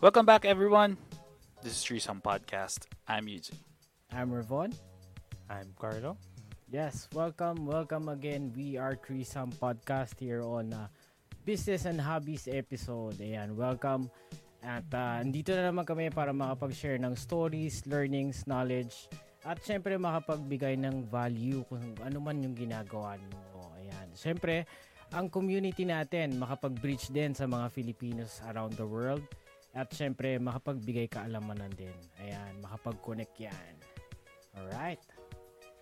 Welcome back, everyone. This is Threesome Podcast. I'm Yuji. I'm Ravon. I'm Carlo. Yes, welcome, welcome again. We are Threesome Podcast here on uh, Business and Hobbies episode. Ayan, welcome. At uh, andito na naman kami para makapag-share ng stories, learnings, knowledge, at syempre makapagbigay ng value kung ano man yung ginagawa ninyo. Ayan. Syempre, ang community natin makapag-bridge din sa mga Filipinos around the world. At syempre, makapagbigay kaalamanan din. Ayan, makapag-connect yan. Alright.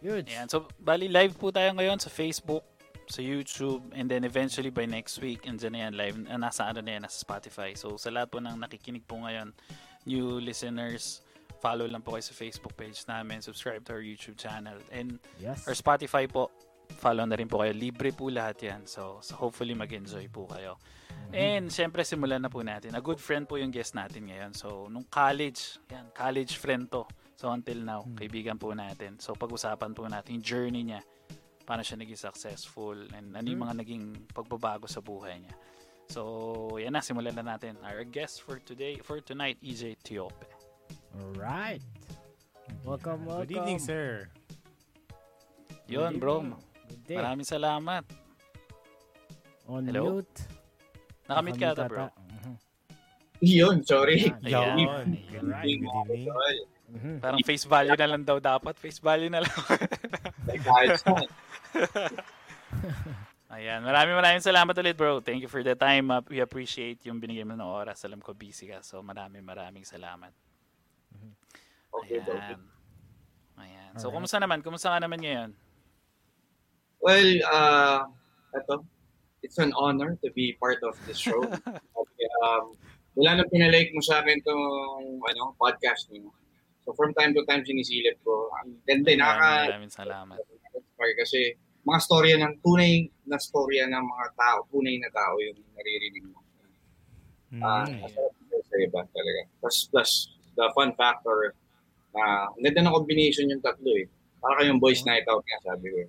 Huge. Ayan, so bali live po tayo ngayon sa Facebook, sa YouTube, and then eventually by next week, and na yan live, uh, nasa ano na yan, nasa Spotify. So sa lahat po ng nakikinig po ngayon, new listeners, follow lang po kayo sa Facebook page namin, subscribe to our YouTube channel, and Yes. our Spotify po, follow na rin po kayo. Libre po lahat yan. So, so hopefully mag-enjoy po kayo. And syempre simulan na po natin. A good friend po yung guest natin ngayon. So, nung college, yan, college friend to. So, until now, kaibigan po natin. So, pag-usapan po natin yung journey niya. Paano siya naging successful and ano yung mga naging pagbabago sa buhay niya. So, yan na, simulan na natin. Our guest for today, for tonight, EJ Tiope. Alright. Welcome, welcome. Good evening, sir. Yun, bro. Good day. Maraming salamat. On Hello? mute. Nakamit ka ata, Nakamute bro. Mhm. Yun, sorry. Ayan. Good, Alright. good evening. Mhm. Parang face value na lang daw dapat. Face value na lang. Ayan. Maraming maraming salamat ulit, bro. Thank you for the time. Uh, we appreciate yung binigay mo ng oras. Alam ko busy ka. So, maraming maraming salamat. Okay, okay. Ayan. Ayan. So, kumusta naman? Kumusta ka naman ngayon? Well, uh, ito, it's an honor to be part of this show. okay, um, wala nang pinalike mo sa akin tong ano, podcast niyo. So from time to time sinisilip ko. Ang ganda, nakaka maraming salamat. kasi mga storya ng tunay na storya ng mga tao, tunay na tao yung naririnig mo. Ah, Mm. yun sa iba talaga. Plus, plus the fun factor na ang ganda ng combination yung tatlo eh. Para kayong boys night out nga sabi ko.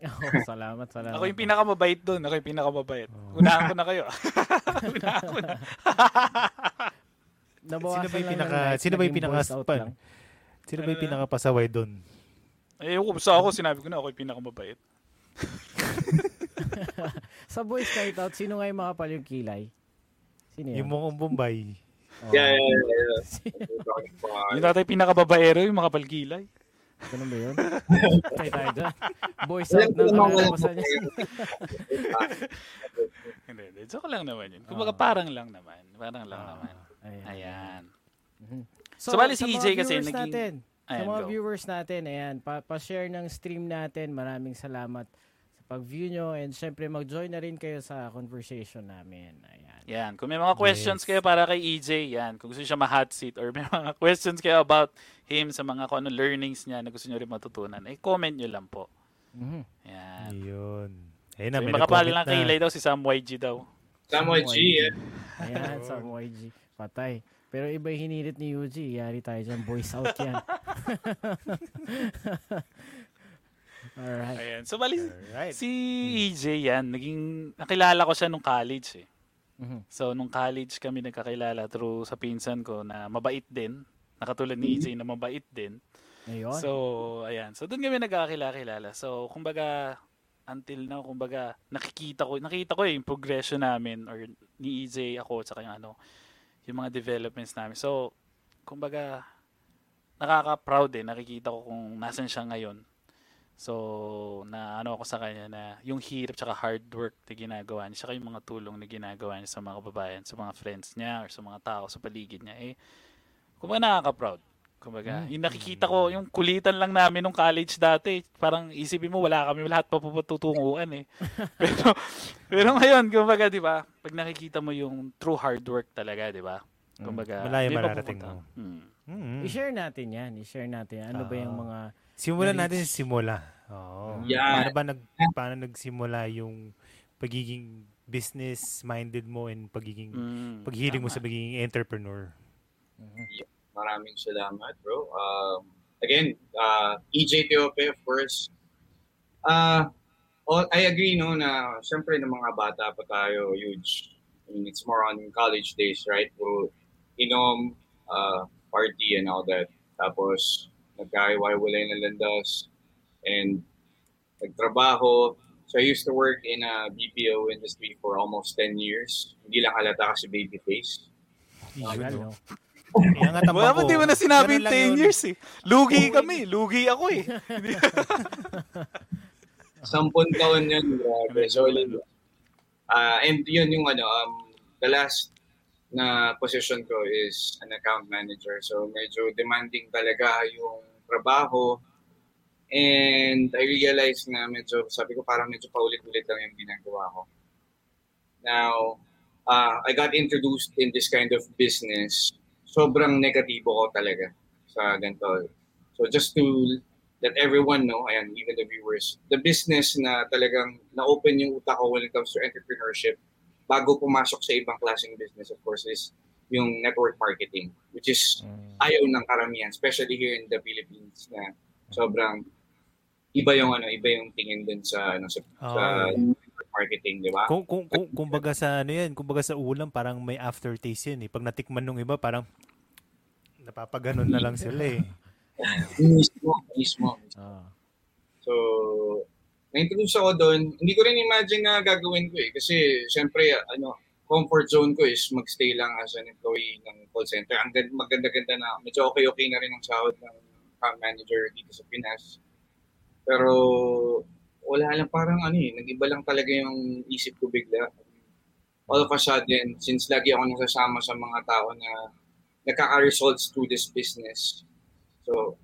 Oh, salamat, salamat. Ako yung pinakamabait doon. Ako yung pinakamabait. Oh. Unahan ko na kayo. Unahan ko na. Nabawasan Sino ba yung lang ng pinaka- night, sino ba yung pinaka- pan- lang. Sino ba yung na? pinakapasaway doon? Eh, yung sa ako, sinabi ko na ako yung pinakamabait. Sa boys night out, sino nga yung makapal yung kilay? Sino yun? Yung mong Bombay. Oh, Yeah, yeah, yeah. yeah. Yung tatay pinakababaero, yung mga palgilay. Ganun ba yun? Patay tayo dyan. Boys Alam out na kalalabasan niya. Hindi, hindi. Joke lang naman yun. Kumbaga parang lang naman. Parang lang Ah, naman. Ayan. Ayan. Mhm. So, bali sa si mga EJ kasi viewers naging- Natin, sa Ayan, mga go. viewers natin, ayan, pa- pa-share ng stream natin. Maraming salamat sa pag-view nyo. And syempre, mag-join na rin kayo sa conversation namin. Ayan. Yan. Kung may mga questions Yes. kayo para kay EJ, yan. Kung gusto niyo siya ma-hot seat or may mga questions kayo about him sa mga kung ano learnings niya na gusto niyo rin matutunan, eh comment niyo lang po. Mhm. Yan. Yun. Ayun na, So, may yung makapal nag-comment lang na. kilay daw si Sam YG daw. Samuel G, eh. Ayan, sa YG. Patay. Pero iba yung hinirit ni Yuji. Yari tayo dyan. Boys out yan. Alright. Ayan. So, bali, Alright. si EJ yan, naging, nakilala ko siya nung college eh. Mhm. So, nung college kami nagkakilala through sa pinsan ko na mabait din. Nakatulad ni EJ na mabait din. Ayun. So, ayan. So, doon kami nagkakilala-kilala. So, kumbaga, until now, kumbaga, nakikita ko, nakita ko eh, yung progression namin or ni EJ, ako, tsaka yung ano, yung mga developments namin. So, kumbaga, nakaka-proud eh. Nakikita ko kung nasan siya ngayon. So, na ano ako sa kanya na yung hirap tsaka hard work na ginagawa niya, tsaka yung mga tulong na ginagawa niya sa mga kababayan, sa mga friends niya, or sa mga tao sa paligid niya, eh, kumbaga nakaka-proud. Kumbaga, yung nakikita ko, yung kulitan lang namin nung college dati, parang isipin mo, wala kami lahat pa pututunguan eh. pero, pero ngayon, kumbaga, di ba, pag nakikita mo yung true hard work talaga, di ba? Kumbaga, Malayo di ba mararating pupunta? mo. Hmm. Mm. I-share natin yan. I-share natin. Ano ba yung Ah. mga... Simulan Na-reach. natin simula. Oo. Yeah. Paano ba nag paano nagsimula yung pagiging business minded mo and pagiging Mm, paghiling mo tama. sa pagiging entrepreneur? Maraming salamat, bro. Um, again, uh, EJ Teope, of course. Uh, oh, I agree, no, na syempre ng mga bata pa tayo, huge. I mean, it's more on college days, right? Puro inom, uh, party and all that. Tapos, nagkaiwalay ng landas and nagtrabaho. So I used to work in a BPO industry for almost 10 years. Hindi lang halata kasi baby face. Tagal, no? Kaya nga Wala mo, di mo na sinabi Ganun yung lang 10 yun. years eh. Lugi kami. Lugi ako eh. Sampun taon yun, grabe. Solid. Ah, and yun yung ano, um, the last na position ko is an account manager. So medyo demanding talaga yung trabaho. And I realized na medyo, sabi ko parang medyo paulit-ulit lang yung ginagawa ko. Now, uh, I got introduced in this kind of business. Sobrang negatibo ko talaga sa ganito. So just to let everyone know, ayan, even the viewers, the business na talagang na-open yung utak ko when it comes to entrepreneurship bago pumasok sa ibang klaseng business, of course, is yung network marketing, which is Mm. ayaw ng karamihan, especially here in the Philippines na sobrang iba yung ano, iba yung tingin din sa ano sa, sa Oo. network marketing, di ba? Kung, kung, kung, kumbaga sa ano yan, kumbaga sa ulam, parang may aftertaste yan eh. Pag natikman nung iba, parang napapaganon na lang sila eh. Mismo, mismo. Ah. So, na-introduce ako doon. Hindi ko rin imagine na gagawin ko eh. Kasi, syempre, ano, comfort zone ko is magstay lang as an employee ng call center. Ang ganda, maganda-ganda na, medyo okay-okay na rin ang sahod ng account manager dito sa Pinas. Pero, wala lang parang ano eh, nag-iba lang talaga yung isip ko bigla. All of a sudden, since lagi ako nasasama sa mga tao na nagkaka-results through this business. So,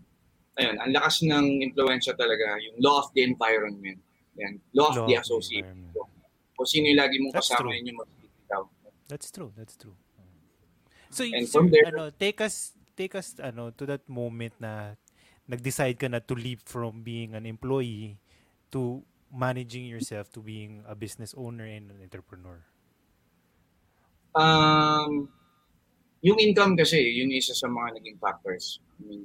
ayun, ang lakas ng impluensya talaga, yung law of the environment. Yan, law of Law the association. environment. Kung sino yung lagi mong That's kasama, true. yun yung. That's true, that's true. So, And from there- ano, take us take us ano to that moment na nag-decide ka na to leap from being an employee to managing yourself to being a business owner and an entrepreneur. Um, yung income kasi, yun yung isa sa mga naging factors. I mean,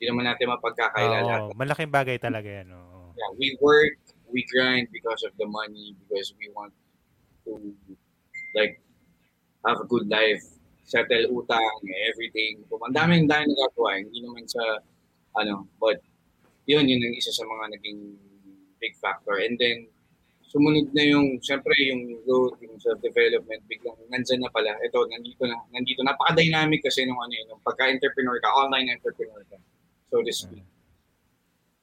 hindi naman natin mapagkakaila lahat. Oo, malaking bagay talaga yan. oo. Yeah, we work, we grind because of the money, because we want to like have a good life, settle utang, everything. Kung Ang daming daming nagagawa, hindi naman sa ano, but yun, yun ang isa sa mga naging big factor. And then, sumunod na yung, syempre, yung growth, yung self-development, biglang nandyan na pala. Ito, nandito na, nandito. Napaka-dynamic kasi nung ano yun, nung pagka-entrepreneur ka, online entrepreneur ka, so to speak.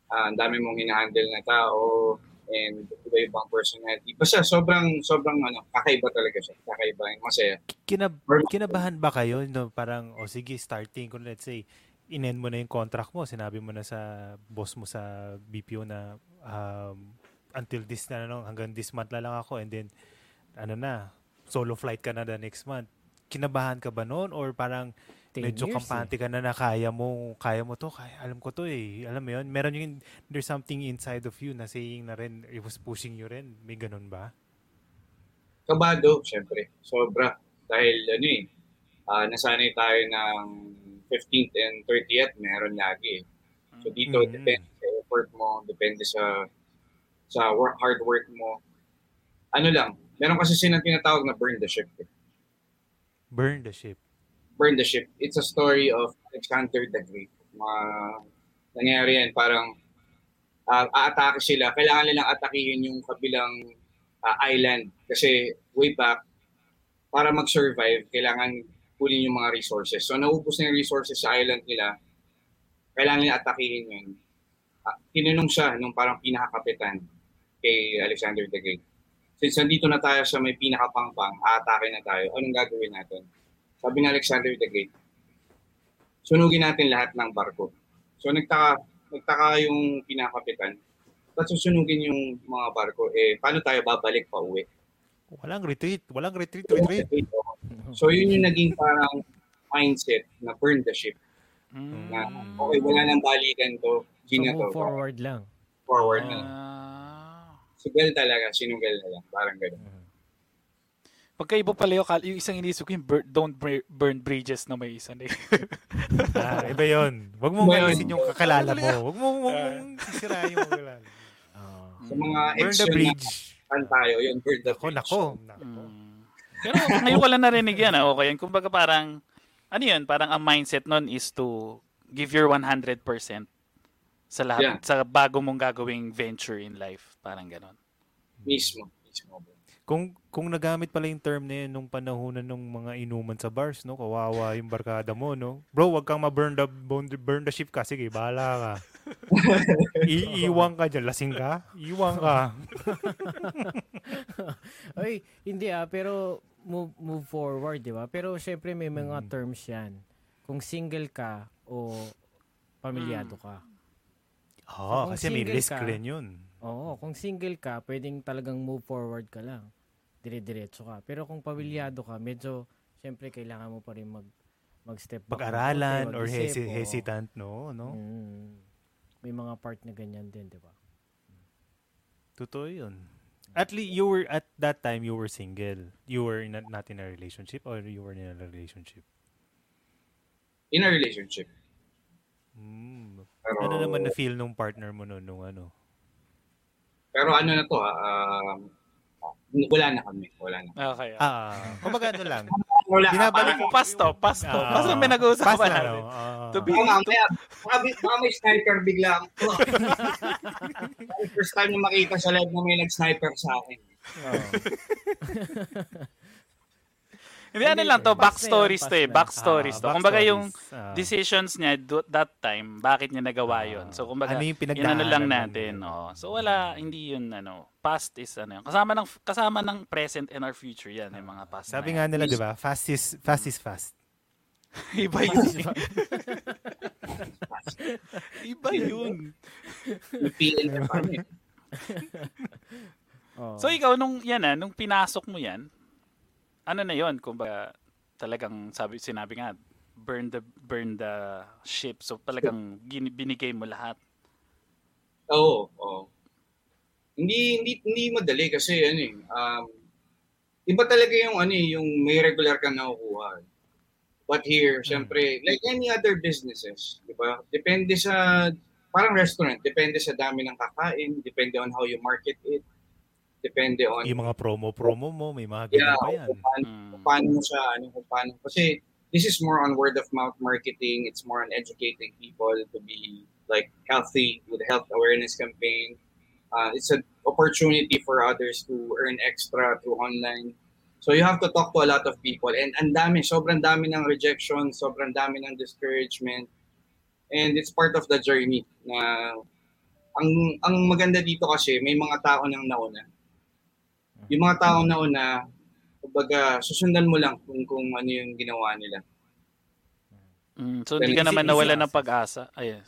Ah, ang dami mong hinahandle na tao, and iba-ibang personality. Basta sobrang, sobrang ano, kakaiba talaga siya. Kakaiba, masaya. Kinab- kinabahan ba kayo? No, parang, o sige, starting, kung let's say, in-end mo na yung contract mo, sinabi mo na sa boss mo sa BPO na um, until this na ano, hanggang this month na lang ako and then ano na, solo flight ka na the next month. Kinabahan ka ba noon or parang 10 medyo years, kampante ka na na kaya mo, kaya mo to, kaya, alam ko to eh. Alam mo yun, meron yung, there's something inside of you na saying na rin, it was pushing you rin. May ganun ba? Kabado, syempre. Sobra. Dahil ano eh, ah, nasanay tayo ng 15th and 30th, meron lagi eh. So dito, Mhm. depende sa effort mo, depende sa sa work, hard work mo. Ano lang, meron kasi silang tinatawag na burn the ship. eh. Burn the ship. Burn the ship. It's a story of Alexander the Great. Mga nangyari yan, parang uh, aatake sila. Kailangan nilang atakihin yung kabilang ah, island. Kasi way back, para mag-survive, kailangan kunin yung mga resources. So, naubos na yung resources sa island nila. Kailangan nila atakihin yun. Uh, tinanong siya nung parang pinakakapitan kay Alexander the Great. Since nandito na tayo sa may pinakapangpang, aatake na tayo, anong gagawin natin? Sabi ni Alexander the Great, sunugin natin lahat ng barko. So nagtaka, nagtaka yung pinakapitan, ba't susunugin yung mga barko? Eh, paano tayo babalik pa uwi? Walang retreat. Walang retreat, retreat. So yun yung naging parang mindset na burn the ship. Mm. Na, okay, wala nang balikan to. So, Gina to. move forward lang. Forward na. Ah. Sugal talaga, sinugal na lang. Parang gano'n. Pagkaiba pala yung, yung isang inisip ko yung bur- don't bur- burn bridges na may isa. na Ah, iba yun. Huwag mong alisin yung kakalala mo. Huwag mo, huwag mong sisirain yung kakalala. Ah. Sa mga Burn the bridge. na tayo, yun, burn the Nako, bridge. nako. nako. Mm. Pero ngayon ko lang narinig yan. Ah. Okay yan. Kumbaga parang ano yun, parang ang mindset nun is to give your 100% sa lahat, Yeah. sa bago mong gagawing venture in life. Parang ganon. Mismo. Mismo. Kung kung nagamit pala yung term na yun nung panahon ng mga inuman sa bars, no? Kawawa yung barkada mo, no? Bro, wag kang ma-burn the, burn the, ship ka. Sige, bahala ka. Iiwang ka dyan. Lasing ka? Iwang ka. Ay, hindi ah, pero move, move forward, di ba? Pero syempre may mga Mm. terms yan. Kung single ka o pamilyado Mm. ka. Oo, Kung kasi may risk ka, rin yun. Oo, kung single ka, pwedeng talagang move forward ka lang. Dire-diretso ka. Pero kung pamilyado ka, medyo, syempre, kailangan mo pa rin mag, mag-step back. Pag-aralan or hesi- hesitant, no? no? Mm. May mga part na ganyan din, di ba? Totoo yun. At least you were, at that time, you were single. You were in a- not in a relationship or you were in a relationship? In a relationship. Mm. Pero, Ano naman na feel nung partner mo noon nung ano? pero ano na to ha, um, wala na kami. Wala na. Okay. Ah, kumbaga ano lang. Wala. Binabalik Parang- Pasto, pasto. Ah, Pasto ang pass pinag-uusapan na, no? Ah. To be- baka, bi- baka may sniper bigla. First time na makita sa live na may nag-sniper sa akin. Hindi, ano lang to, backstories to eh. Backstories Ah, to. Kumbaga yung. Ah. decisions niya that time, bakit niya nagawa yun. So, kumbaga, ano yung yun ano pinagdaanan lang natin. Oh. So, wala, hindi yun, ano, past is, ano, yun. kasama ng, kasama ng present and our future yan, yung mga past Sabi na nga nila, di ba? Fast is, fast is fast. Iba yun. Iba yun. PL ka pa. So, ikaw, nung, yan ah, nung pinasok mo yan, ano na yun, kumbaga, talagang sabi, sinabi nga, burn the, burn the ship. So, talagang binigay mo lahat. Oo, oo. Hindi hindi hindi madali kasi ano eh, um, iba talaga yung ano eh, yung may regular ka nakukuha. But here, syempre, like any other businesses, di ba? Depende sa, parang restaurant, depende sa dami ng kakain, depende on how you market it, depende on Yung mga promo-promo mo, may mga yeah, ganun pa yan. kung paano, Mm. kung paano mo siya, ano, kung paano. Kasi this is more on word of mouth marketing. It's more on educating people to be like healthy with health awareness campaign. Uh, it's an opportunity for others to earn extra through online. So you have to talk to a lot of people. And ang dami, sobrang dami ng rejection, sobrang dami ng discouragement. And it's part of the journey na ang ang maganda dito kasi may mga tao nang nauna. Yung mga tao nauna, kumbaga susundan mo lang kung kung ano yung ginawa nila. Mm, so, hindi ka naman nawala ng pag-asa. Ayun.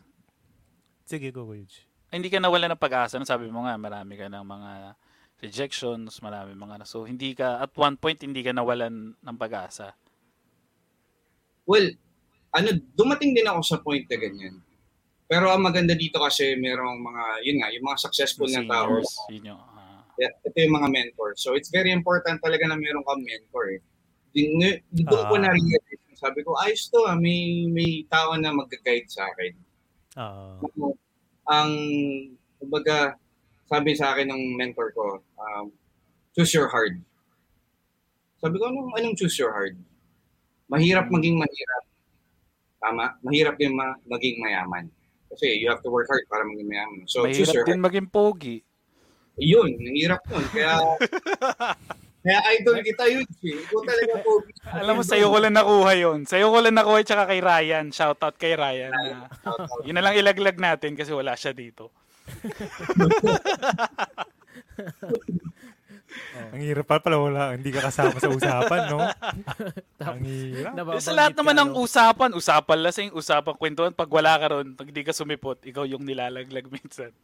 Sige, go. Ay, hindi ka nawala ng pag-asa. No? Sabi mo nga, marami ka ng mga rejections, marami mga... So, hindi ka, at one point, hindi ka nawalan ng pag-asa. Well, ano, dumating din ako sa point na ganyan. Pero ang maganda dito kasi merong mga, yun nga, yung mga successful na tao. Yun Yeah, ito yung mga mentor. So it's very important talaga na meron kang mentor. Eh. Di- nge- di- Doon ko Ah. na-realize. Sabi ko, ayos to ah, may, may tao na mag-guide sa akin. Ah, Ano, ang, kumbaga, sabi sa akin ng mentor ko, um, choose your hard. Sabi ko, anong, anong choose your hard? Mahirap maging mahirap. Tama? Mahirap din ma- maging mayaman. Kasi you have to work hard para maging mayaman. So, choose mahirap your din maging pogi. Yun, mahirap yun. Kaya, kaya idol kita yun. eh. Ikaw talaga po. Alam mo, sa'yo ko lang nakuha yun. Sa'yo ko lang nakuha, tsaka kay Ryan. Shoutout kay Ryan. Na, yun na lang ilaglag natin kasi wala siya dito. ang hirap pa pala wala, hindi ka kasama sa usapan, no? ang hirap. Nababanggit sa lahat naman ng usapan, usapan lasing, usapan kwentuhan, pag wala ka ron, pag di ka sumipot, ikaw yung nilalaglag minsan.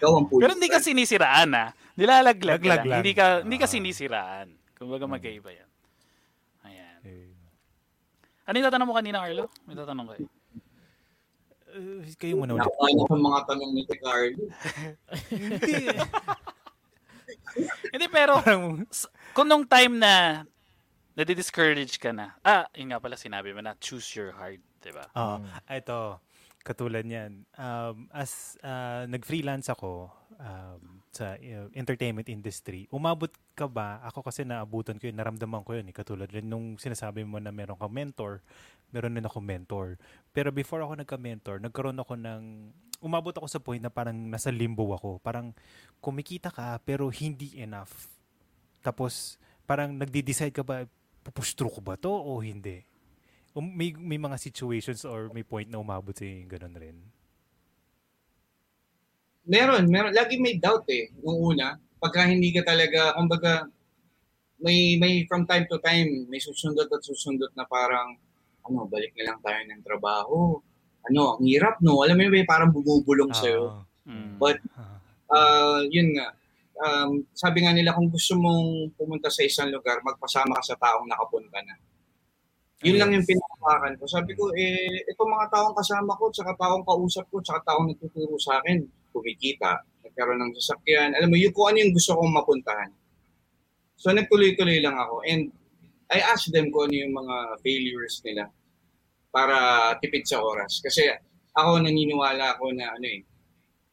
Ikaw ang pulis. Pero hindi ka sinisiraan ha. Nilalaglag ka lang. lang. Hindi ka, hindi ka Ah. sinisiraan. Kumbaga magkaiba yan. Ayan. Eh, Ano yung tatanong mo kanina, Carlo? May tatanong kayo. uh, kayo muna ulit. Nakakaano sa mga tanong ni Carlo. Hindi. Hindi, pero kung nung time na nadi-discourage ka na, ah, yun nga pala sinabi mo na, choose your heart, di ba? ah, ito, katulad niyan. Um, as ah, nag-freelance ako, um, sa uh, entertainment industry. Umabot ka ba? Ako kasi naabutan ko yun, naramdaman ko yun. Eh. Katulad rin nung sinasabi mo na meron kang mentor, meron din ako mentor. Pero before ako nagka-mentor, nagkaroon ako ng, umabot ako sa point na parang nasa limbo ako. Parang kumikita ka pero hindi enough. Tapos parang nagde-decide ka ba, pupush through ko ba to o hindi? Um, may, may mga situations or may point na umabot sa yung ganun rin. Meron, meron. Lagi may doubt eh, nung una. Pagka hindi ka talaga, kumbaga, may, may from time to time, may susundot at susundot na parang, ano, balik na lang tayo ng trabaho. Ano, ang hirap, no? Alam mo yun, may parang bumubulong sa'yo. Mm. But, uh, yun nga, um, sabi nga nila, kung gusto mong pumunta sa isang lugar, magpasama ka sa taong nakapunta na. Yun lang yung pinakapakan ko. Sabi ko, eh, itong mga taong kasama ko, tsaka taong kausap ko, tsaka taong nagtuturo sa akin, kumikita, nagkaroon ng sasakyan. Alam mo, yun kung ano yung gusto kong mapuntahan. So, nagtuloy-tuloy lang ako. And I asked them kung ano yung mga failures nila para tipid sa oras. Kasi ako naniniwala ako na ano eh,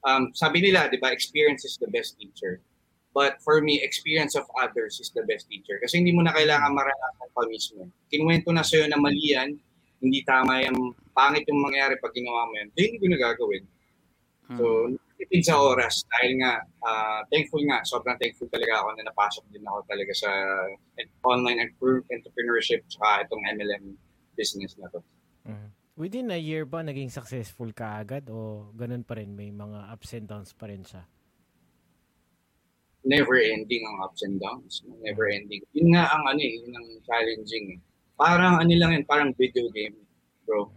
um, sabi nila, di ba, experience is the best teacher. But for me, experience of others is the best teacher. Kasi hindi mo na kailangan maranasan pa mismo. Kinuwento na sa'yo na mali yan, hindi tama yung pangit yung mangyari pag ginawa mo yan. So, hindi ko na gagawin. So, tipid sa oras dahil nga, uh, thankful nga, sobrang thankful talaga ako na napasok din ako talaga sa online entrepreneurship tsaka itong MLM business na to. Mm. Within a year ba naging successful ka agad o ganun pa rin may mga ups and downs pa rin siya? Never ending ang ups and downs. Never ending. Yun nga ang ano eh, yun ang challenging eh. Parang ano lang yan, parang video game, bro.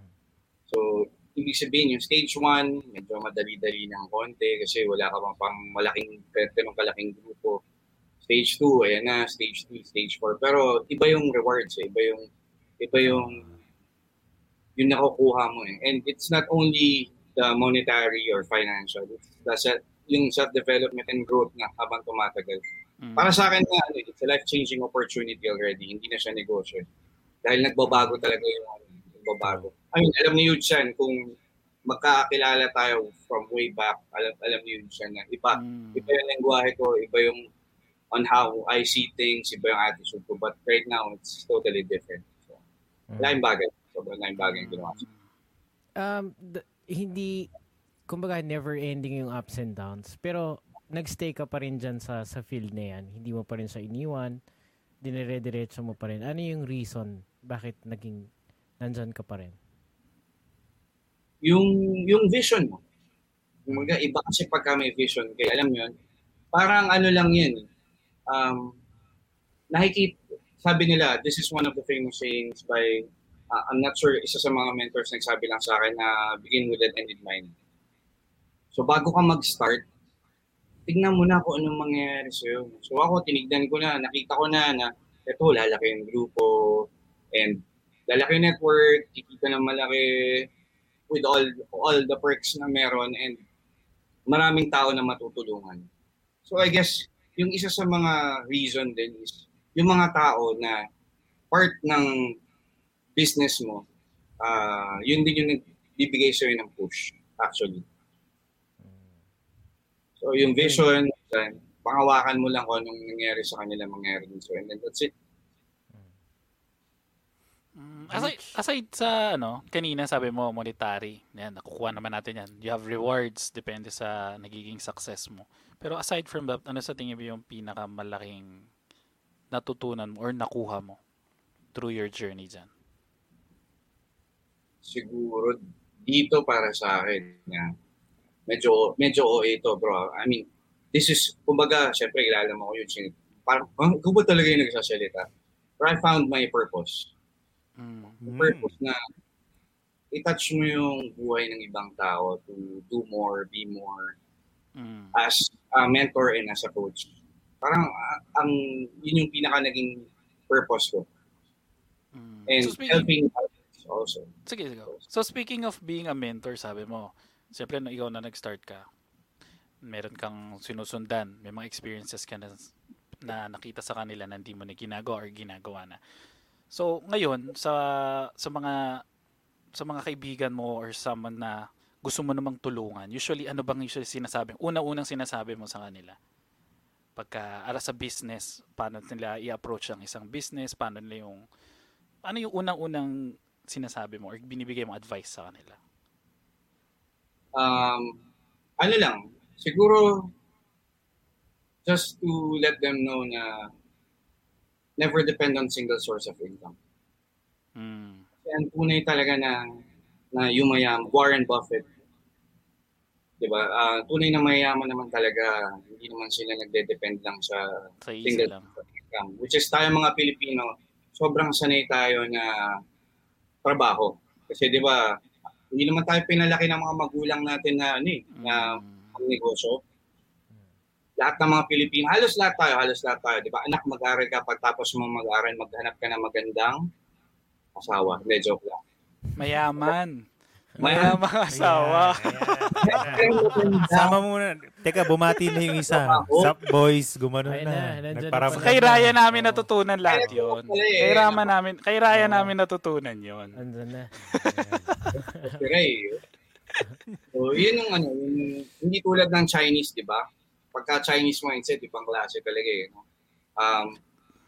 So, ibig sabihin yung stage 1, medyo madali-dali ng konti kasi wala ka pang, pang malaking, ganun kalaking grupo. Stage 2, ayan na, stage 3, stage 4. Pero iba yung rewards, eh. iba yung iba yung yung nakukuha mo eh. And it's not only the monetary or financial, it's the yung self-development and growth na habang tumatagal. Mm. Para sa akin, na, ano, it's a life-changing opportunity already. Hindi na siya negosyo. Dahil nagbabago talaga yung ano, nagbabago. I mean, alam niyo yun kung magkakilala tayo from way back, alam, alam niyo yun na iba, mm. iba yung lengguwahe ko, iba yung on how I see things, iba yung attitude ko. But right now, it's totally different. So, mm. laking bagay. Sobrang laking bagay yung ginawa Um, d- hindi, kumbaga never ending yung ups and downs. Pero nagstay ka pa rin dyan sa, sa field na yan. Hindi mo pa rin siya iniwan. Dinire-diretso mo pa rin. Ano yung reason bakit naging nandyan ka pa rin? Yung, yung vision mo. Kumaga, iba kasi pagka may vision. Kaya alam yun, parang ano lang yun. Um, nakikita, sabi nila, this is one of the famous sayings by, uh, I'm not sure, isa sa mga mentors nagsabi lang sa akin na begin with an end in mind. So bago ka mag-start, tignan mo na kung anong mangyayari sa'yo. So ako, tinignan ko na, nakita ko na na ito, lalaki yung grupo, and lalaki network, kikita na malaki with all all the perks na meron, and maraming tao na matutulungan. So I guess, yung isa sa mga reason din is, yung mga tao na part ng business mo, uh, yun din yung nagbibigay sa'yo ng push, actually. So yung vision, then, pangawakan mo lang kung anong nangyari sa kanila, mangyari din so, and then that's it. Mm, aside, aside sa ano, kanina sabi mo monetary, yan nakukuha naman natin yan. You have rewards depende sa nagiging success mo. Pero aside from that, ano sa tingin mo yung pinakamalaking natutunan mo or nakuha mo through your journey dyan? Siguro dito para sa akin, yeah medyo medyo OA to, bro. I mean, this is, kumbaga, syempre, kilala mo ko yun. Parang, oh, ikaw ba talaga yung nagsasalita? But I found my purpose. Mm. The purpose na i-touch mo yung buhay ng ibang tao to do more, be more mm. as a mentor and as a coach. Parang uh, ang yun yung pinaka naging purpose ko. Mm. And so speaking, helping others also. Sige, sige. So speaking of being a mentor, sabi mo, Siyempre, ikaw na nag-start ka, meron kang sinusundan, may mga experiences ka na, na nakita sa kanila na hindi mo na ginagawa or ginagawa na. So, ngayon, sa, sa mga sa mga kaibigan mo or someone na gusto mo namang tulungan, usually ano bang usually sinasabi? Una-unang sinasabi mo sa kanila? Pagka ara sa business, paano nila i-approach ang isang business, paano nila yung ano yung unang-unang sinasabi mo or binibigay mo advice sa kanila? Um, ano lang, siguro just to let them know na never depend on single source of income. Mm. Ang tunay talaga na na yumayam, Warren Buffett. 'Di ba? Ah, tunay na mayaman naman talaga, hindi naman sila nagde-depend lang sa Sa single lang. income. Which is tayo mga Pilipino, sobrang sanay tayo na trabaho. Kasi 'di ba, hindi naman tayo pinalaki ng mga magulang natin na ano eh, na Mm. ang negosyo. Lahat ng mga Pilipino, halos lahat tayo, halos lahat tayo, 'di ba? Anak, mag-aral ka pagtapos mo mag-aral, maghanap ka ng magandang asawa. Hindi, joke lang. Mayaman. Mayaman. Mayamang asawa. Sama mo muna. Teka, bumati na yung isa. Sup boys, gumano Ayun na. na, nandyan Nagpara- na pala. Kay Raya namin natutunan lahat pala eh. Kay Rama namin, kay Raya namin natutunan yon. Andun na. Ray. So, yun yung ano, yung, hindi tulad ng Chinese, di ba? Pagka Chinese mindset, ibang klase talaga eh. no? Um,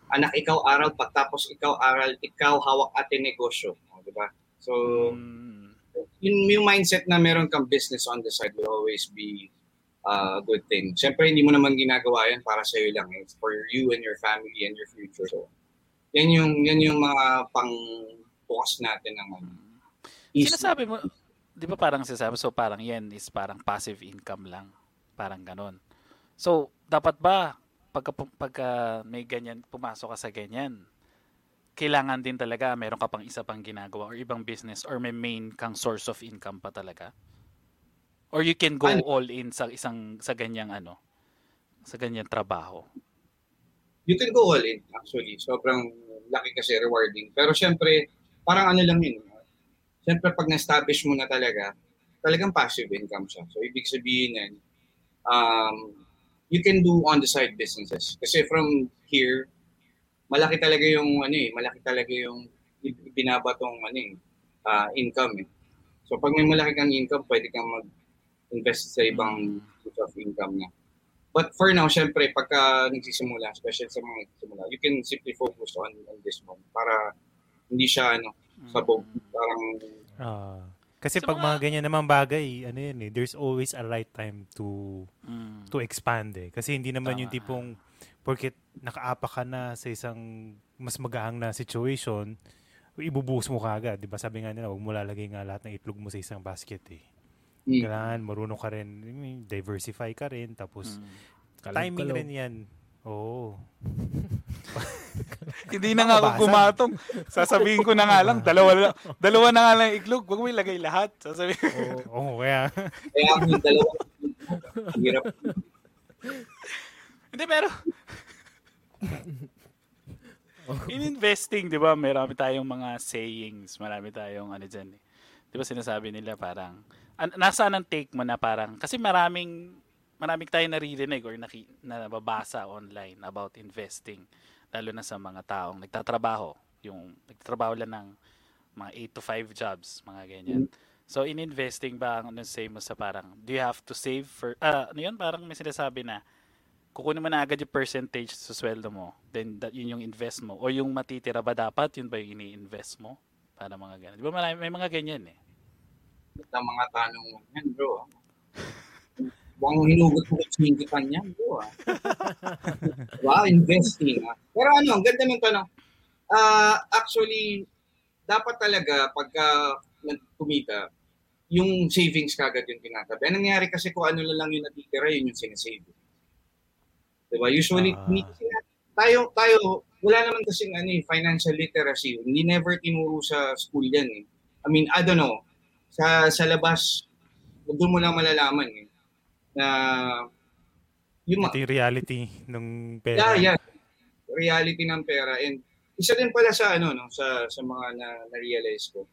anak, ikaw aral, pagtapos ikaw aral, ikaw hawak ating negosyo. Di ba? So, Mm. Yun yung mindset na meron kang business on the side will always be uh, a good thing. Siyempre, hindi mo naman ginagawa yan para sa'yo lang. It's for you and your family and your future. So, yan yung, yan yung mga pang bukas natin ng ano. Sinasabi mo, di ba parang sinasabi, so parang yan is parang passive income lang. Parang ganon. So, dapat ba, pagka, pagka may ganyan, pumasok ka sa ganyan, kailangan din talaga meron ka pang isa pang ginagawa or ibang business or may main kang source of income pa talaga? Or you can go Ano? all in sa isang sa ganyang ano, sa ganyang trabaho. you can go all in actually. Sobrang laki kasi rewarding. Pero syempre, parang ano lang yun. Syempre pag na-establish mo na talaga, talagang passive income siya. So ibig sabihin yan, um, you can do on the side businesses. Kasi from here, malaki talaga yung ano eh, malaki talaga yung binabatong ano eh, ah, income eh. So pag may malaki kang income, pwede kang mag-invest sa ibang source of income na. But for now, syempre, pagka nagsisimula, especially sa mga nagsisimula, you can simply focus on, on this one para hindi siya, ano, sabog. Parang, Ah. kasi pag mga- mga ganyan naman bagay, ano yun eh, there's always a right time to Mm. to expand eh. Kasi hindi naman yung Tama. tipong porket nakaapa ka na sa isang mas magaang na situation, ibubuhos mo kagad. Di ba sabi nga nila, huwag mo lalagay nga lahat ng itlog mo sa isang basket eh. mm, Kailangan marunong ka rin, diversify ka rin, tapos Mm. timing rin yan. Oo. Hindi na nga ako gumatong. Sasabihin ko na nga lang, dalawa, la- dalawa na nga lang iklog. Huwag mo ilagay lahat. Sasabihin Oo, oo, kaya. kaya ako yung dalawa, hirap. Hindi, pero... In investing, di ba, marami tayong mga sayings, marami tayong ano dyan. Eh. Di ba sinasabi nila parang, an- nasaan ang take mo na parang, kasi maraming, maraming tayo naririnig or naki, nababasa online about investing, lalo na sa mga taong nagtatrabaho, yung nagtatrabaho lang ng mga 8 to 5 jobs, mga ganyan. So in investing ba, ang ano say mo sa parang, do you have to save for, ah, ano yun, parang may sinasabi na, kukunin mo na agad yung percentage sa sweldo mo, then that, yun yung invest mo. O yung matitira ba dapat, yun ba yung ini-invest mo? Para mga ganyan. Di ba marami, may mga ganyan eh. Ito ang mga tanong mo yan, bro. Huwag mong hinugot mo kung singitan yan, bro. ah. wow, investing. ah. Pero ano, ang ganda ng tanong. Ah, actually, dapat talaga pagka kumita, yung savings kagad yung tinatabi. Ang nangyari kasi kung ano na lang yung natitira, yun yung sinasave. Diba? Usually, kasi na- tayo, tayo, wala naman kasing ano, eh, financial literacy. Hindi never tinuro sa school yan. Eh. I mean, I don't know. Sa, sa labas, doon mo lang malalaman eh, na yung, Ito yung reality ng pera. yeah, yeah, reality ng pera. And isa din pala sa ano no sa sa mga na, na-realize ko.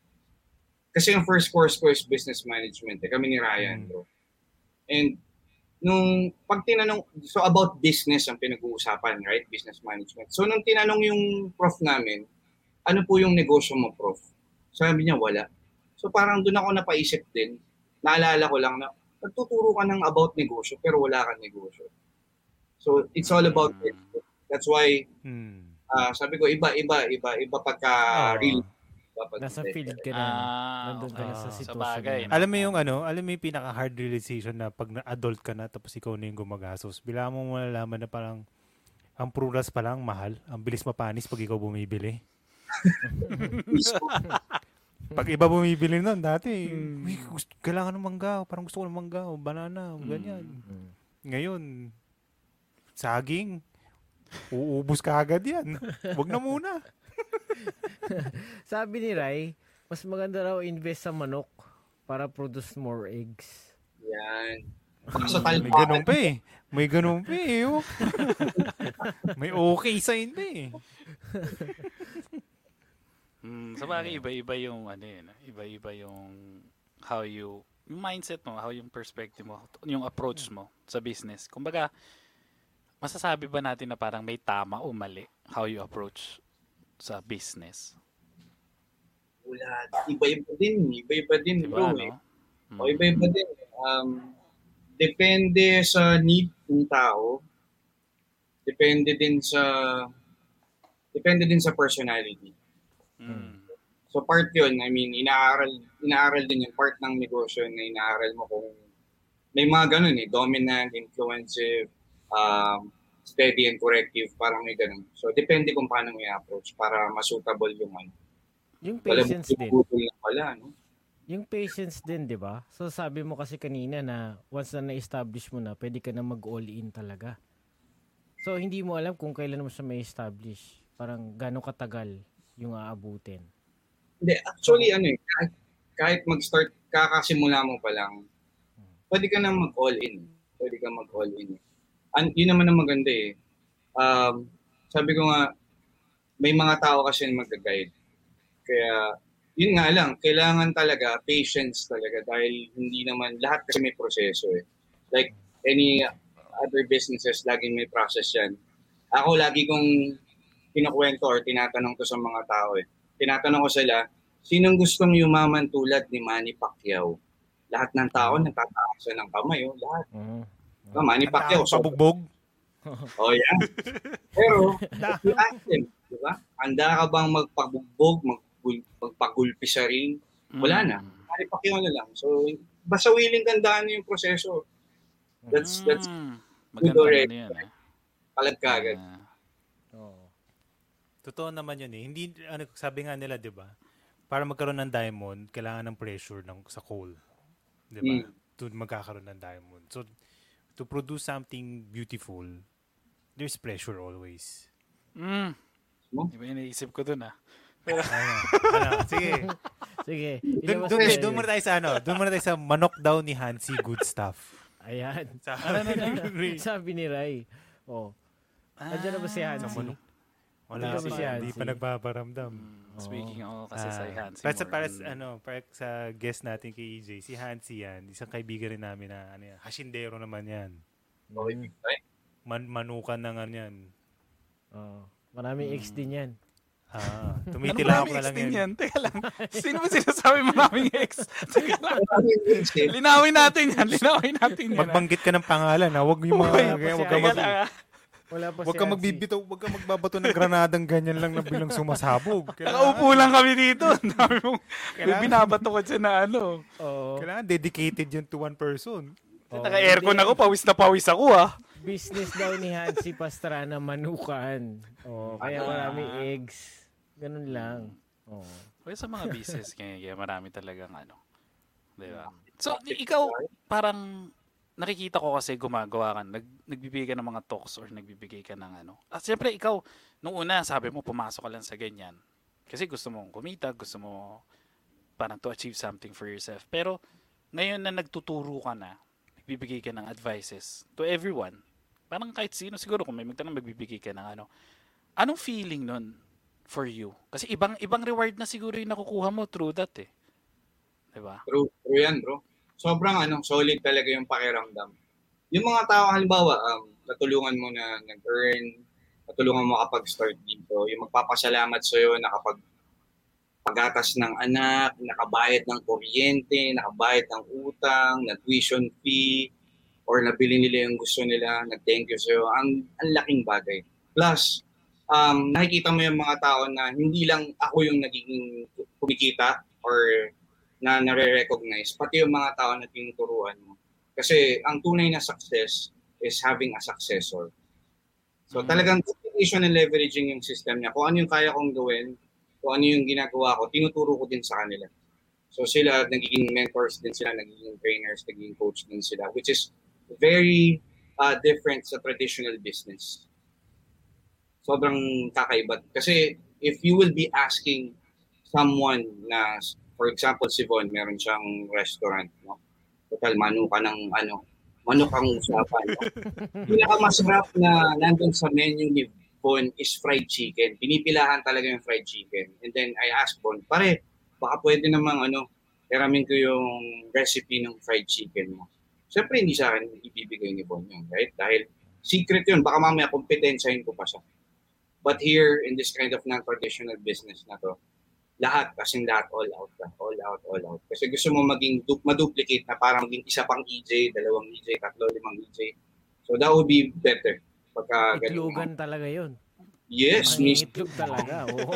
Kasi yung first course ko is business management. Eh. Kami ni Ryan, Mm. bro. And nung pag tinanong, so about business ang pinag-uusapan, right? Business management. So nung tinanong yung prof namin, ano po yung negosyo mo, prof? Sabi niya, wala. So parang doon ako napaisip din naalala ko lang na nagtuturo ka ng about negosyo pero wala kang negosyo. So, it's all about Mm. it. That's why, Hmm. ah, sabi ko, iba, iba, iba, iba pagka Ah. real. Iba pag Nasa field ka na. Ah, Nandun ka na sa. Sa sitwasyon bagay, na. Alam mo yung ano, alam mo yung pinaka-hard realization na pag na-adult ka na tapos ikaw na yung gumagastos, bila mo malalaman na parang ang prunas pa lang mahal. Ang bilis mapanis pag ikaw bumibili. Pag iba bumibili nun, dati, "Uy, gusto, kailangan ng mangga. Parang gusto ko ng mangga o banana, o ganyan. Mm. Ngayon, saging, uubos ka agad yan. Huwag na muna. Sabi ni Rai, mas maganda raw invest sa manok para produce more eggs. Yan. Baka sa May ganun pa eh. May ganun pa eh. oh. May okay sign pa eh. Mm, sa bagay, iba-iba yung ano yun, iba-iba yung how you yung mindset mo, how yung perspective mo, yung approach mo sa business. Kumbaga, masasabi ba natin na parang may tama o mali how you approach sa business? Wala. Iba-iba din. Iba-iba din, Diba, bro. Eh. no? Mm. O iba-iba din. Um, depende sa need ng tao. Depende din sa depende din sa personality. Mm. So part 'yun, I mean, inaaral inaaral din yung part ng negosyo na inaaral mo kung may mga ganun eh, dominant, influensive, um, steady and corrective, parang may ganun. So depende kung paano mo i-approach para masutable yung ano. Yung Wala patience din. butol na pala, no? Yung patience din, di ba? So sabi mo kasi kanina na once na na-establish mo na, pwede ka na mag-all in talaga. So hindi mo alam kung kailan mo siya may establish. Parang gano'ng katagal yung aabutin. Hindi, actually, ano eh, kahit, kahit mag-start, kakasimula mo pa lang, pwede ka na mag-all in. Pwede ka mag-all in. An, yun naman ang maganda eh. Um, sabi ko nga, may mga tao kasi na mag-guide. Kaya, yun nga lang, kailangan talaga patience talaga dahil hindi naman, lahat kasi may proseso eh. Like, any other businesses, laging may process yan. Ako, lagi kong kinukwento or tinatanong ko sa mga tao eh tinatanong ko sila, sinong gustong yumaman tulad ni Manny Pacquiao? Lahat ng tao nagtataas ng kamay, oh, lahat. Mm. Oh, Manny Pacquiao, so, Pabugbog. oh yeah. Pero, if you ask them, di ba? Handa ka bang magpabugbog, magpul- magpagulpi sa ring? Wala na. Mm. Manny Pacquiao na lang. So, basta willing tandaan yung proseso. That's, that's Mm. good Maganda ano yun. ah. kalag ka agad. Oo. Totoo naman yun eh. Hindi, ano, sabi nga nila, di ba? Para magkaroon ng diamond, kailangan ng pressure ng, sa coal. Di ba? Mm. To magkakaroon ng diamond. So, to produce something beautiful, there's pressure always. Mm. Iba iniisip ko dun ah. Ano? ano? Sige. Sige. Doon, doon yun. muna tayo sa ano. Doon muna tayo sa manok daw ni Hansi Good Stuff. Ayan. Sa, Sabi ni Rai. Oh. Nandiyan na ba si Ah, Hansi? manok. Wala pa. si Hindi pa nagpaparamdam. Mm, Speaking of kasi Ah, sa Hansi. more para, on- sa- ano, para sa guest natin kay EJ, si Hansi yan, isang kaibigan rin namin na ano yan, hashindero naman yan. Man, manukan ng ano yan. Oo. Maraming ex din yan. Ah, Ano tumitila maraming ako na ex lang yan. yan? Teka lang. Sino ba sinasabi maraming ex? Teka lang. Eh. Linawin natin yan. Linawin natin yan. ah. Magbanggit ka ng pangalan ha. Huwag yung mga, huwag ka, mag, ah. Wala pa huwag si ka Hansi. magbibitaw, huwag ka magbabato ng granadang ganyan lang na bilang sumasabog. Nakaupo lang kami dito. Ang dami mong may Kailangan- binabato ko dyan na ano. Oo. Kailangan dedicated yun to one person. Oo. Naka-aircon ako. Pawis na pawis ako ah. Business daw ni Hansi Pastrana manukan. Oh, kaya Ah. maraming eggs. Ganun lang. Oh. Kaya sa mga business, kaya, kaya marami talagang ano. Di ba? So, ikaw, parang nakikita ko kasi gumagawa ka, nag, nagbibigay ka ng mga talks or nagbibigay ka ng ano. At siyempre, ikaw, nung una, sabi mo, pumasok ka lang sa ganyan. Kasi gusto mong kumita, gusto mo parang to achieve something for yourself. Pero, ngayon na nagtuturo ka na, nagbibigay ka ng advices to everyone. Parang kahit sino, siguro kung may magtanong, magbibigay ka ng ano. Anong feeling nun for you? Kasi ibang ibang reward na siguro yung nakukuha mo through that eh. 'Di ba? True, true yan, bro. Sobrang ano, solid talaga yung pakiramdam. Yung mga tao, halimbawa, um, natulungan mo na nag-earn, natulungan mo kapag start dito, yung magpapasalamat sa'yo na kapag pagatas ng anak, nakabayad ng kuryente, nakabayad ng utang, na tuition fee, or nabili nila yung gusto nila, nag-thank you sa'yo. Ang, ang laking bagay. Plus, um, nakikita mo yung mga tao na hindi lang ako yung nagiging kumikita or na nare-recognize, pati yung mga tao na tinuturuan mo. Kasi ang tunay na success is having a successor. So Mm. talagang duplication and leveraging yung system niya. Kung ano yung kaya kong gawin, kung ano yung ginagawa ko, tinuturo ko din sa kanila. So sila, nagiging mentors din sila, nagiging trainers, nagiging coach din sila, which is very uh, different sa traditional business. Sobrang kakaiba. Kasi if you will be asking someone na, for example, si Von, meron siyang restaurant, no? Total, manu ka ng ano, manok ang usapan. No? Pinakamasarap na nandun sa menu ni Von is fried chicken. Pinipilahan talaga yung fried chicken. And then I asked Von, pare, baka pwede namang ano, iramin ko yung recipe ng fried chicken mo. Siyempre, hindi sa akin ibibigay ni Bon yun, right? Dahil secret yun, baka mamaya kompetensyahin ko pa siya. But here, in this kind of non-traditional business na to, lahat, kasing lahat, all out ka. All out, all out. Kasi gusto mo maging du- maduplicate na parang maging isa pang EJ, dalawang EJ, tatlo, limang EJ. So that would be better. Pagka ganun. Itlogan talaga yun. Yes, Ang miss. itlog talaga. Oo.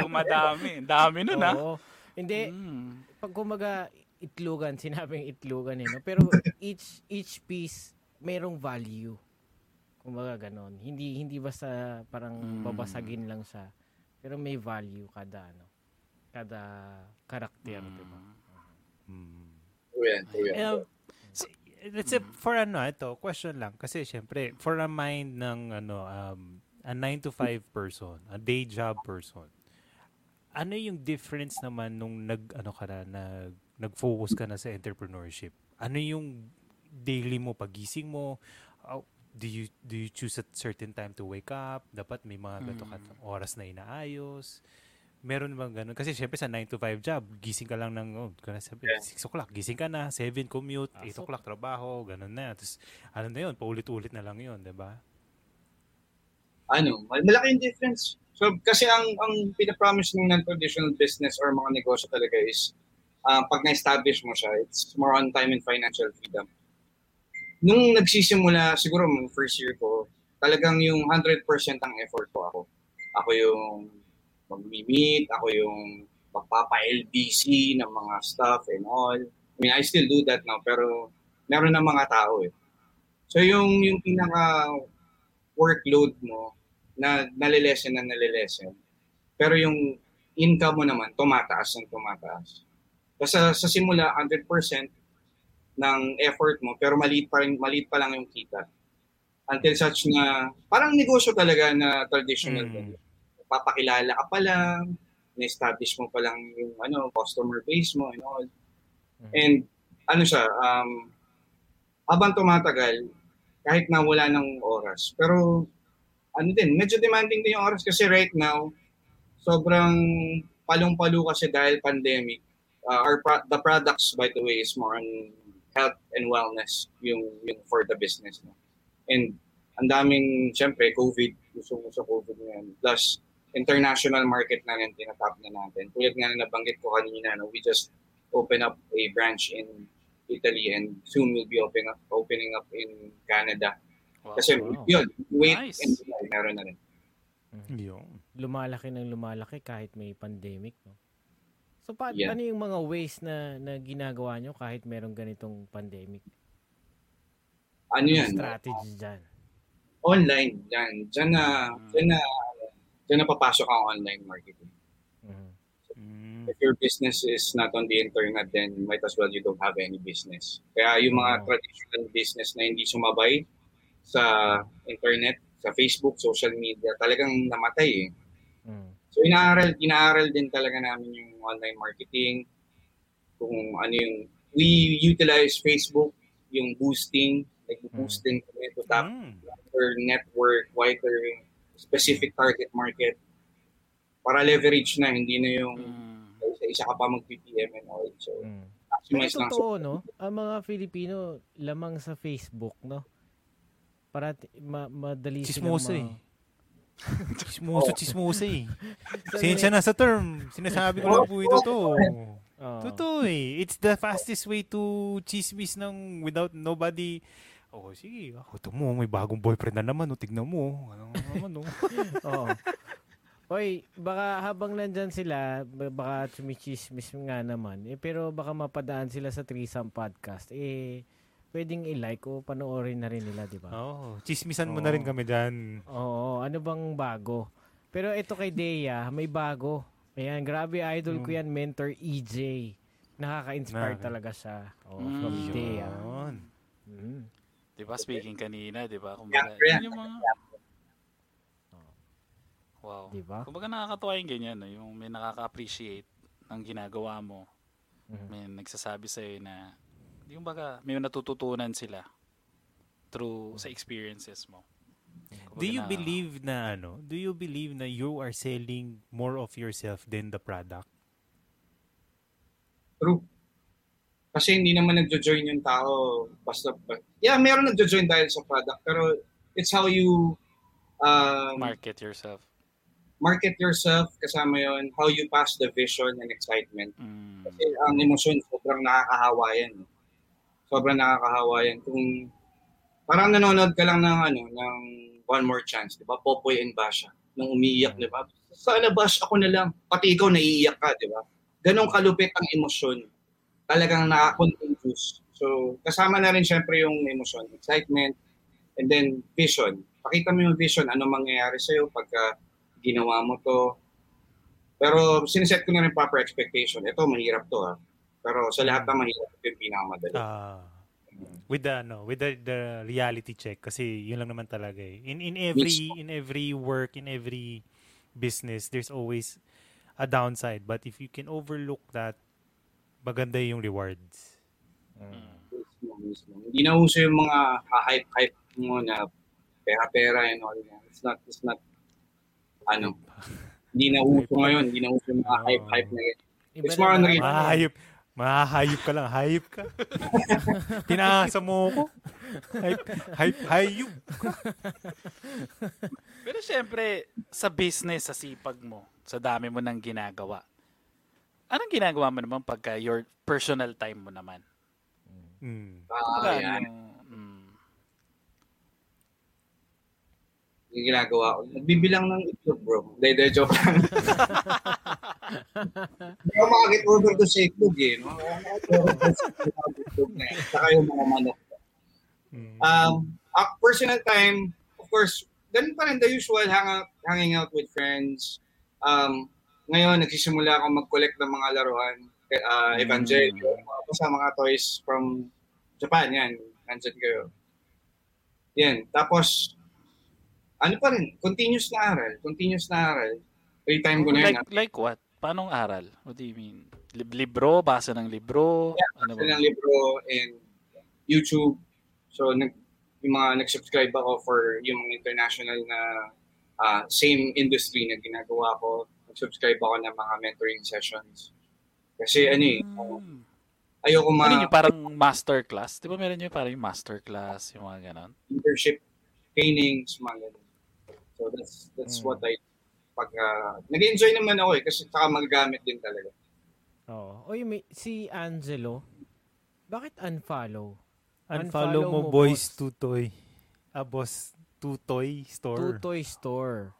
Dumadami. Dami nun, ha? Oo. Hindi, Mm. pag kumaga itlogan, sinabing itlogan eh, no? Pero each each piece merong value. Kumbaga ganon. Hindi hindi basta parang Mm. babasagin lang siya. Pero may value kada ano. Kada karakter, Mm. di ba? Mm. True yan. Eh, si- let's say, for ano, ito, question lang. Kasi, syempre, for a mind ng, ano, um, a 9 to 5 person, a day job person, ano yung difference naman nung nag, ano ka na, nag, nag-focus ka na sa entrepreneurship? Ano yung daily mo, pagising mo, do you do you choose a certain time to wake up? Dapat may mga ganito ka Mm. oras na inaayos? Meron bang ganun? Kasi syempre sa 9 to 5 job, gising ka lang ng, oh, ka na sabi, Yeah. 6 o'clock, gising ka na, 7 commute, 8 Pasok. o'clock trabaho, ganun na. Tapos, ano na yun, paulit-ulit na lang yun, di ba? ano, mal- malaki yung difference. So, kasi ang ang pinapromise ng non-traditional business or mga negosyo talaga is uh, pag na-establish mo siya, it's more on time and financial freedom. Nung nagsisimula, siguro mga first year ko, talagang yung 100% ang effort ko ako. Ako yung mag-meet, ako yung magpapa-LBC ng mga stuff and all. I mean, I still do that now, pero meron ng mga tao eh. So yung yung pinaka workload mo na nalilesen na nalilesen. Pero yung income mo naman, tumataas ng tumataas. Kasi sa, simula, 100% ng effort mo, pero maliit pa, rin, maliit pa lang yung kita. Until such na, parang negosyo talaga na traditional. Mm. Papakilala ka pa lang, na-establish mo pa lang yung ano, customer base mo and all. Mm. And ano siya, um, habang tumatagal, kahit na wala ng oras. Pero ano din, medyo demanding din yung oras kasi right now, sobrang palong-palo kasi dahil pandemic. Uh, our pro- the products, by the way, is more on health and wellness yung, yung for the business. No? And ang daming, syempre, COVID, gusto mo sa COVID ngayon. Plus, international market na rin tinatap na natin. Tulad nga na nabanggit ko kanina, no, we just open up a branch in Italy and soon we'll be opening up, opening up in Canada. Wow. Kasi wow. yun, wait Nice. and meron na rin. Yung. Lumalaki ng lumalaki kahit may pandemic, no? So, pa- Yeah. ano yung mga ways na, na ginagawa nyo kahit merong ganitong pandemic? Ano yan? Strategy dyan. Online. Yan. Diyan na, Mm. diyan na, diyan na papasok ang online marketing. Mhm. Mm. If your business is not on the internet, then might as well you don't have any business. Kaya yung mga Oo. traditional business na hindi sumabay sa internet, sa Facebook, social media, talagang namatay eh. Mhm. So inaaral, inaaral din talaga namin yung online marketing, kung ano yung, we utilize Facebook, yung boosting, like boost din kami to tap Mm. wider network, wider specific target market para leverage na, hindi na yung Mm. isa-isa ka pa mag-PPM and all. So. Pero maximize lang. totoo, no? Ang mga Filipino, lamang sa Facebook, no? Para ma- madali Chismosa silang eh. Chismoso, chismoso eh. Sensya na sa term. Sinasabi ko lang po ito to. Oo. Totoo eh. It's the fastest way to chismis ng without nobody. Oh, sige. Ako, ito mo, may bagong boyfriend na naman. O, tignan mo. Ano naman, oh. Oo. Oy, baka habang nandyan sila, baka chumichismis nga naman. Eh, pero baka mapadaan sila sa Threesome Podcast. Eh, pwedeng i-like o panoorin na rin nila, di ba? oh, chismisan mo na rin Oo. kami dyan. Oo, ano bang bago? Pero ito kay Dea, may bago. Ayan, grabe idol ko yan, mentor EJ. Nakaka-inspire Nakaka- talaga siya. Oh, Mm. from Dea. Yun. Mm. Di ba, speaking kanina, di ba? Kumbaga, Yeah, yun yung mga... Wow. Di ba? Kumbaga nakakatuwa yung ganyan, no? yung may nakaka-appreciate ng ginagawa mo. Mhm. May nagsasabi sa'yo na, yung baga, may natututunan sila through sa experiences mo. Do you Kumbaga na- believe na ano? Do you believe na you are selling more of yourself than the product? True. Kasi hindi naman nagjo-join yung tao basta Yeah, meron nagjo-join dahil sa product pero it's how you um, market yourself? market yourself kasama yon how you pass the vision and excitement. Mm. Kasi ang emosyon sobrang nakakahawa yan. Sobrang nakakahawa yan. Kung parang nanonood ka lang ng ano ng One More Chance, 'di ba? Popoy and Basha nung umiiyak, 'di ba? Sana bash ako na lang. Pati ikaw naiiyak ka, 'di ba? Ganong kalupit ang emosyon. Talagang nakakontagious. So, kasama na rin syempre yung emosyon, excitement, and then vision. Pakita mo yung vision, ano mangyayari sa'yo pagka ginawa mo to. Pero siniset ko na rin proper expectation. Ito, mahirap to ha. Pero sa lahat ng mahirap, ito yung pinakamadali. Ah. with the no, with the, the reality check kasi yun lang naman talaga eh. In in every in every work, in every business, there's always a downside. But if you can overlook that, maganda yung rewards. Mismo, mismo. Hindi na uso yung mga hype-hype mo na pera-pera and all that. It's not, it's not, ano, hindi na uso ngayon. Hindi na uso yung mga hype-hype na yun. It's na more on ba? real. Mahayop. Mahayop ka lang. Hayop ka. Tinaasa mo ko. Hype, hype, hayop. Pero syempre, sa business, sa sipag mo, sa dami mo nang ginagawa, anong ginagawa mo naman pagka your personal time mo naman? Mm. Ah, Kumbaga, yan. ano, Yung ginagawa ko. Nagbibilang ng itlog, bro. Hindi, joke lang. Hindi ako makakit-overdose sa itlog, eh. No? Itlog na yun. Saka yung mga manok. Mm. Um, personal time, of course, ganun pa rin the usual hang out, hanging out with friends. Um, ngayon, nagsisimula ako mag-collect ng mga laruan. Uh, Evangelion, mga basta mga toys from Japan, yan. Nandyan kayo. Yan. Tapos, ano pa rin, continuous na aral. Continuous na aral. Free time ko na yun. like, like what? Paanong aral? What do you mean? Lib- libro? Basa ng libro? ano Sa ba? ng libro and YouTube. So, nag, yung mga nag-subscribe ako for yung mga international na ah, same industry na ginagawa ko. Nag-subscribe ako ng mga mentoring sessions. Kasi ano eh, Hmm. ayoko ma Ano yung parang master class? Di ba meron yung parang yung master class, yung mga ganon? leadership trainings, mga ganun. So that's that's Mm. what I pag ah, nag-enjoy naman ako eh kasi saka magagamit din talaga. Oo. Oy, may, si Angelo, bakit unfollow? Unfollow mo, mo, boys, tutoy. Ah, boss, tutoy store. Tutoy Store.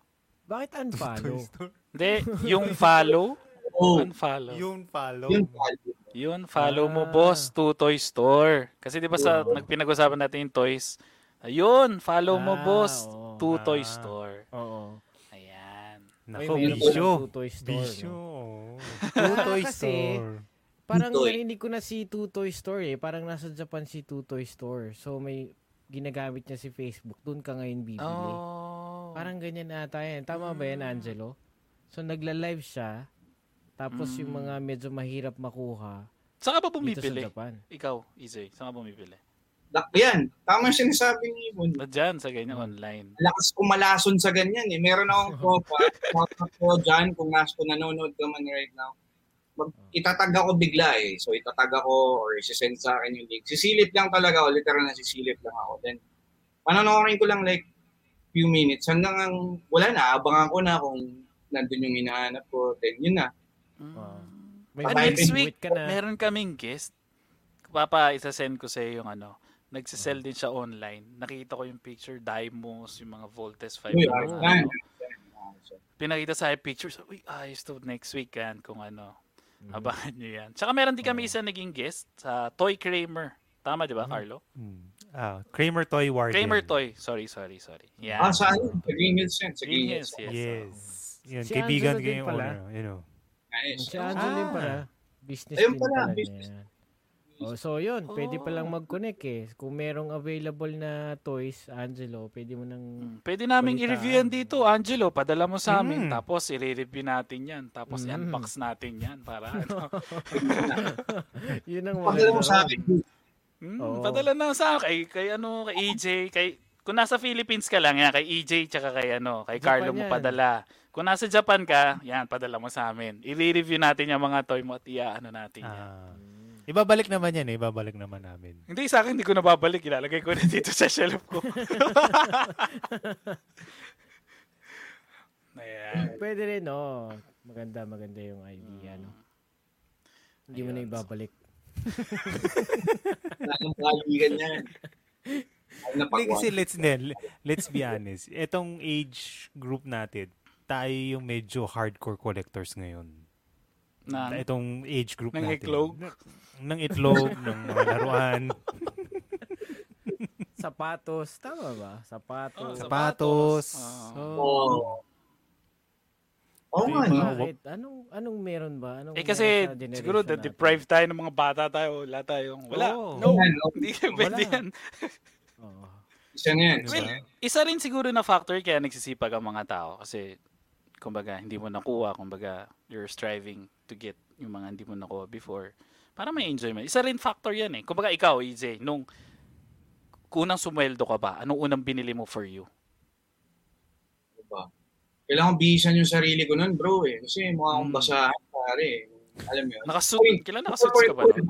Bakit unfollow? Tutoy store. Hindi, yung follow, Oh, unfollow. Yung follow. yun value. Yun, follow mo, Ah. boss, to Toy Store. Kasi di ba sa Oo. nagpinag-usapan natin yung toys, ayun, follow mo, Ah, boss, to Ah. Toy Store. Oo. Ayan. Nako, bisyo. palang Tutoy Store. Bisyo. no? Tutoy Kasi, store. Parang Tutoy. narinig ko na si Tutoy Store eh. Parang nasa Japan si Tutoy Store. So may ginagamit niya si Facebook. Doon ka ngayon bibili. Oh. Parang ganyan ata yan. Tama ba yan, Angelo? So nagla-live siya. Tapos yung Mm. mga medyo mahirap makuha Saan ka ba bumibili? Japan. Ikaw, Izzy, saan ka bumibili? Dak- Yan, tama yung sinasabi ni Ibon. Ba dyan, sa ganyan online. Lakas kumalason sa ganyan eh. Meron akong tropa, tropa ko dyan, kung nas kung nanonood ka man right now. Mag, itatag ako bigla eh. So itatag ako or isisend sa akin yung link. Sisilip lang talaga ako, literal na sisilip lang ako. Then, panonoorin ko lang like few minutes hanggang ang, wala na, abangan ko na kung nandun yung hinahanap ko. Then yun na. Mm. Wow. May Ah, Patay next week, ka na. meron kaming guest. Papa, isa-send ko sa yung ano. Nagsisell din siya online. Nakita ko yung picture, Dimos, yung mga Voltes 5. Uy, ano. Pinakita sa pictures. Uy, ayos to next week yan. Kung ano, Mhm. abangan nyo yan. Tsaka meron din kami isa naging guest sa Toy Kramer. Tama, di ba, Mhm. Carlo? Mm. Ah, Kramer Toy Warden. Kramer Toy. Sorry, sorry, sorry. Yeah. Ah, sa ano? Sa Green Hills yan. Sa Green Hills, yes. Yes. Yun, Si kaibigan ko din yung pala. owner. You know. Nice. Si Angelo din Ah. pala. Business Ayun din pala, pala business. niya. Oh, so yun, pwede Oh. pa lang mag-connect eh. Kung merong available na toys, Angelo, pwede mo nang Mm, Pwede naming Balitaan. i-review yan dito, Angelo. Padala mo sa amin. Mm. Tapos i-review natin yan. Tapos Mm. i-unbox natin yan. Para ano. Yun ang Pakala mo sa akin. Mm, Oo. Padala na sa akin. Kay, kay ano, kay EJ. Kay, kung nasa Philippines ka lang, yan. Kay EJ tsaka kay ano, kay Japan Carlo mo yan. padala. Kung nasa Japan ka, yan, padala mo sa amin. I-review natin yung mga toy mo at ano natin yan. Ah. Ibabalik naman yan eh. Ibabalik naman namin. Hindi, sa akin, hindi ko nababalik. Ilalagay ko na dito sa shelf ko. Ayan. Pwede rin, oh. Maganda, maganda yung idea, no? Hindi mo na Ayun. ibabalik. Kaligan yan. Ay, Hindi kasi let's, then, let's be honest. Etong age group natin, tayo yung medyo hardcore collectors ngayon. Na, Itong age group Ng natin. itlog? Ng itlog, ng mga laruan. Sapatos, tama ba? Sapatos. Oh, Sapatos. Ah. So, Oo. Oo nga, bakit? Anong, anong meron ba? Anong Eh kasi siguro natin? deprived tayo ng mga bata tayo. Wala tayong, wala. Oo. No, Yan, no? hindi pwede yan. Isa na yan. Well, isa rin siguro na factor kaya nagsisipag ang mga tao kasi kumbaga hindi mo nakuha, kumbaga you're striving to get yung mga hindi mo nakuha before para may enjoyment. Isa rin factor yan eh. Kumbaga ikaw, EJ, nung unang sumweldo ka ba, anong unang binili mo for you? Diba? Kailangan bihisan yung sarili ko nun, bro, eh. Kasi mukha akong Mm. basahan, pare. eh. Alam mo yun? Nakasuit, Uy, kailan nakasuit ka ba? World,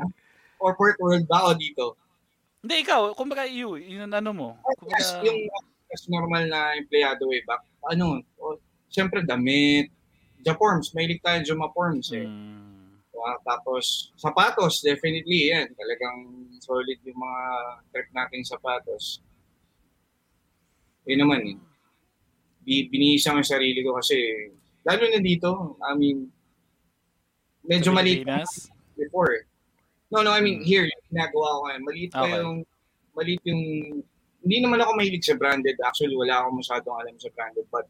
corporate world ba o dito? Hindi, ikaw, kumbaga you, yun ano mo. Yes, Kumbaga, yung as normal na empleyado way back, ano, siyempre damit, Japorms, mahilig tayo Jumaporms eh. mm, Diba? Tapos, sapatos, definitely yan. Talagang solid yung mga trip nating sapatos. Yun naman eh. Bi- Binihisa ko yung sarili ko kasi, lalo na dito, I mean, medyo maliit before. eh. No, no, I mean, Hmm. here, yung ginagawa ko ngayon, maliit pa Okay. yung, maliit yung, hindi naman ako mahilig sa branded. Actually, wala akong masyadong alam sa branded. But,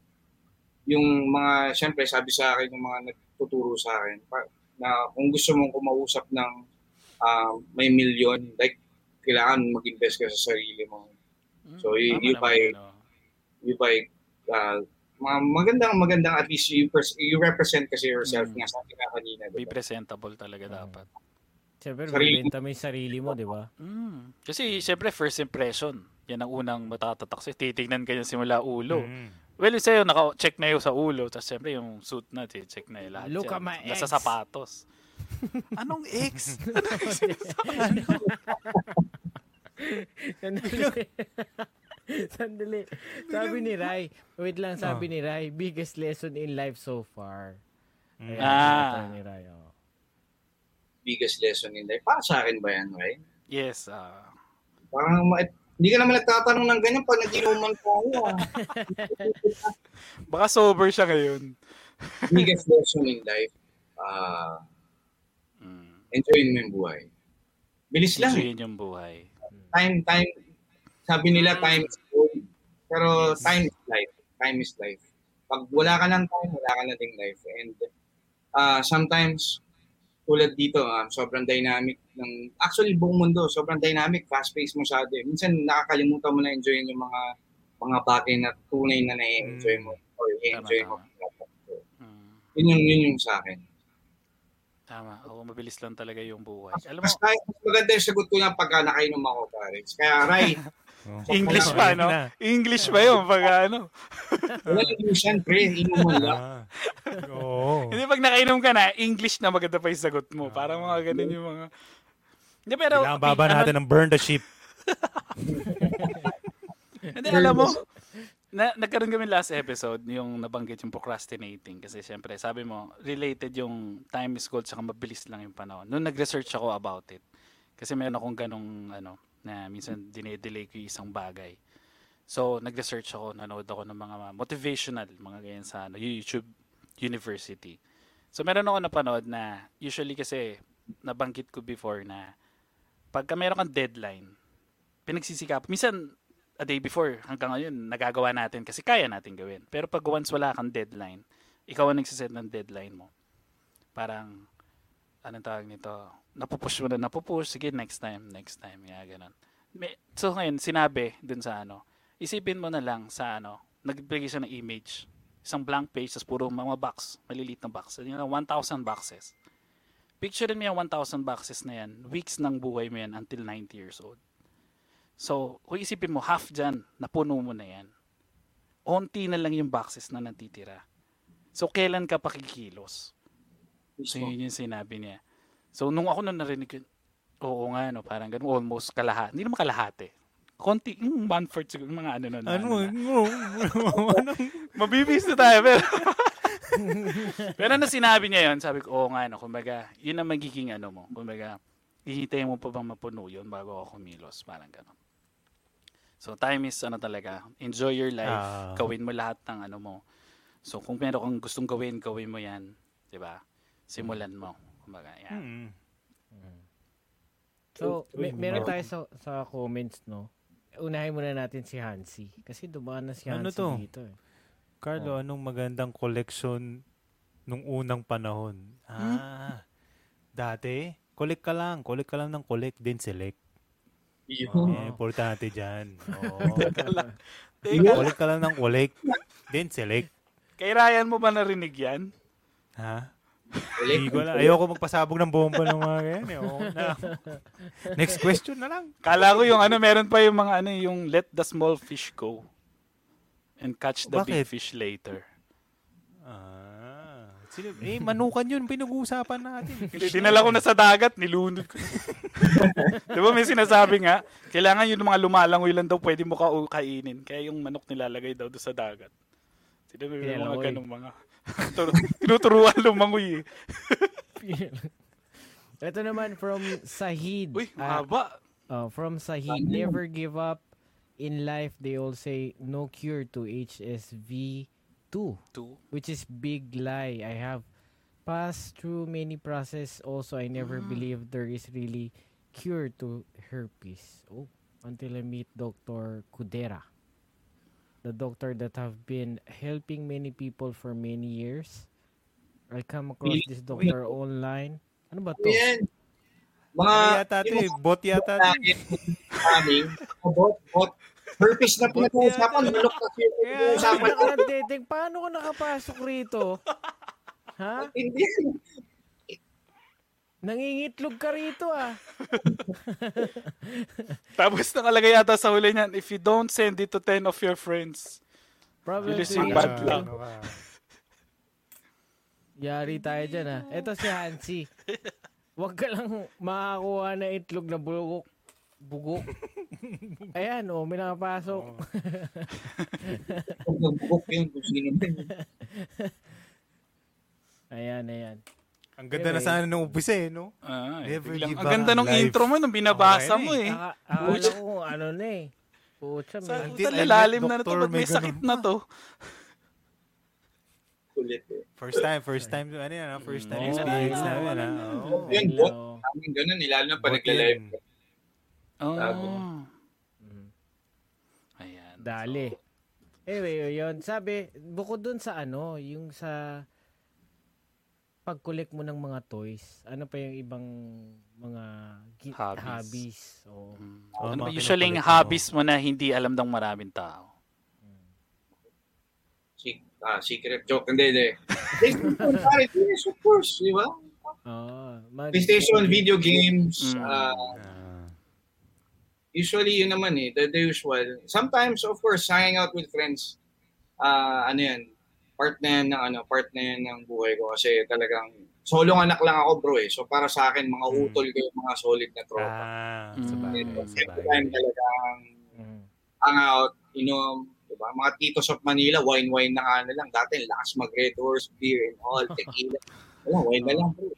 yung mga, syempre, sabi sa akin, yung mga nagtuturo sa akin, pa- na kung gusto mong kumausap ng um, may milyon, like, kailangan mag-invest ka sa sarili mo. So, you- Tama you buy- yun, oh. You buy, uh, mga magandang, magandang, at least you, pers- you represent kasi yourself, Mm. nga sabi nga kanina. Be Diba? presentable talaga Oo. dapat. Siyempre, Sarili- mo yung sarili mo, di ba? Mm. Kasi syempre first impression, yan ang unang matatatak sa'yo. Titignan ka niya simula ulo. Mm. Well, sa'yo, naka-check na yung sa ulo. Tapos syempre yung suit na, check na yung lahat Look yan. at my Nasa ex. sapatos. Anong ex? Sandali. Sandali. Sabi ni Rai, wait lang, sabi Oh. ni Rai, biggest lesson in life so far. Mm. Ayan, Ah. sabi ni Rai, oh. biggest lesson in life. Para sa akin ba yan, right? yes. ah. Parang ma- hindi ka naman nagtatanong ng ganyan pag nag-inuman tayo. baka sober siya ngayon. biggest lesson in life, uh, Mm. enjoyin mo yung buhay. Bilis lang. Enjoyin yung buhay. Time, time, sabi nila time is gold. Pero Yes. time is life. Time is life. Pag wala ka ng time, wala ka na ding life. And uh, sometimes, tulad dito, um, sobrang dynamic ng, actually buong mundo, sobrang dynamic, fast-paced masyado. eh. Minsan nakakalimutan mo na enjoyin yung mga mga bagay na tunay na na-enjoy mo or i-enjoy mo. Mm. Yun yung, yun yung sa akin. Tama. Oo, mabilis lang talaga yung buhay. Alam mo, Mas, mas maganda yung sagot ko na pagka nakainom ako, pare. Kaya, Ray, Oh. English Wala. pa, no? Na. English pa yun pag ano. wala English pre. Inuman lang. Ah. Oo. Hindi, pag nakainom ka na, English na maganda pa yung sagot mo. Parang mga ganun yung mga... Hindi, pero... Kailangan baba ano- natin ng burn the ship. Hindi, alam mo, na, nagkaroon kami last episode, yung nabanggit yung procrastinating. Kasi syempre, sabi mo, related yung time is gold saka mabilis lang yung panahon. Noong nag-research ako about it, kasi meron akong ganong, ano, na minsan dinedelay ko yung isang bagay. So, nag-research ako, nanood ako ng mga motivational, mga ganyan sa ano, YouTube University. So, meron ako napanood na, usually kasi, nabanggit ko before na, pagka meron kang deadline, pinagsisikap. Minsan, a day before, hanggang ngayon, nagagawa natin kasi kaya natin gawin. Pero pag once wala kang deadline, ikaw ang nagsiset ng deadline mo. Parang, anong tawag nito? Napupush mo na, napupush, sige, next time, next time, yeah, ganun. May, so ngayon, sinabi dun sa ano, isipin mo na lang sa ano, nagbigay siya ng image. Isang blank page, tapos puro mga box, maliliit na box. Yun, 1,000 boxes. Picture mo yung 1,000 boxes na yan, weeks ng buhay mo yan until 90 years old. So, kung isipin mo, half dyan, napuno mo na yan. Onti na lang yung boxes na natitira. So, kailan ka pakikilos? So, yun yung sinabi niya. So, nung ako nung narinig oo nga, no, parang ganun, almost kalahati. Hindi naman kalahati. Konti, yung one-fourth siguro, mga ano nun. Ano? Ano? Anong Mabibis na tayo, pero... pero na sinabi niya yun, sabi ko, oo nga, no, kumbaga, yun ang magiging ano mo. Kumbaga, hihintayin mo pa bang mapuno yun bago ako kumilos. Parang gano'n. So, time is ano talaga, enjoy your life, Ah. gawin mo lahat ng ano mo. So, kung meron kang gustong gawin, gawin mo yan. 'di ba Simulan mo. Kumbaga, yan. Hmm. So, may, meron tayo sa, sa comments, no? Unahin muna natin si Hansi. Kasi dumaan na si Ano Hansi to? dito. Eh. Carlo, Oh. anong magandang collection nung unang panahon? Ah, dati, collect ka lang. Collect ka lang ng collect, then select. Yun. Eh, importante dyan. Oo. Teka, collect ka lang ng collect, then select. kay Ryan mo ba narinig yan? Ha? Hindi ko alam. Ayoko magpasabog ng bomba ng mga ganyan. Eh. Oo na. Next question na lang. Kala ko yung ano, meron pa yung mga ano, yung let the small fish go and catch the big Bakit? fish later. Ah. Sino, eh, manukan yun. Pinag-uusapan natin. Hindi, dinala ko na sa dagat, nilunod ko. Di ba may sinasabi nga, kailangan yung mga lumalangoy lang daw pwede mo ka kainin. Kaya yung manok nilalagay daw doon sa dagat. Sino may mga Nilalangoy. ganong mga... Turu- Tinuturuan lumangoy eh. Ito naman from Sahid. Uy, Ah, mahaba. oh, from Sahid. Never give up in life. They all say no cure to HSV 2. Two. which is big lie. I have passed through many process. Also, I never believed there is really cure to herpes. Oh, until I meet Dr. Kudera, the doctor that have been helping many people for many years. I come across Really? this doctor online. Ano ba to? Yan. Mga Ano yata ito eh. Bot yata aming bot, bot. Purpose na pinag-uusapan. Bulok na Kaya- pinag-uusapan. Paano ka nakapasok rito? ha? Hindi. Nangingitlog ka rito ah. Tapos nakalagay yata sa huli niyan, if you don't send it to 10 of your friends, Probably yung yeah. bad luck. Yari tayo dyan ha. Ito si Hansi. Huwag ka lang makakuha na itlog na bugok. Bugok. Ayan, oh, may nakapasok. Bubuk yun. Kung sino. Ayan, ayan. Ang ganda na sana nung umpisa eh, no? ah, eh, Never biglang, give ang ganda in ng life. intro mo nung binabasa Okay mo eh. eh. Aka, akala ko ano na eh. Pucha, Sa may... Until I met lalim na na to, ba't may sakit na to? Kulit eh. First time, first time, ano yan, ah, first time Oh, experience namin, ah. Oo. Yun, Hello. bot. Aming ganun. eh, Lalo na pa nagla-live. Oh. Sabi. Mm, Ayan. Dali. Anyway, yun. Sabi, bukod dun sa ano, yung sa pag-collect mo ng mga toys, ano pa yung ibang mga gi- Hobbies. hobbies? Oh. Mm. Oo, ano ba usually yung hobbies mo na hindi alam ng maraming tao? Se- ah, secret joke. Hindi, hindi. PlayStation, pare. Yes, of course. Di ba? Oh, mag- PlayStation, video games. Mm. Ah. usually, yun naman eh. The, the usual. Sometimes, of course, hanging out with friends. ah ano yan. Part na yan ng, ano, part na yan ng buhay ko. Kasi talagang, solong anak lang ako bro eh. So para sa akin, mga Mm. utol ko yung mga solid na tropa. Ah, Mm. sa bagay, Ito, sa every bagay. time talagang Mm. hang out, inom, diba? Mga titos of Manila, wine-wine na na lang. Dati, lakas mag-red horse, beer and all, tequila. Wala, wine na lang bro.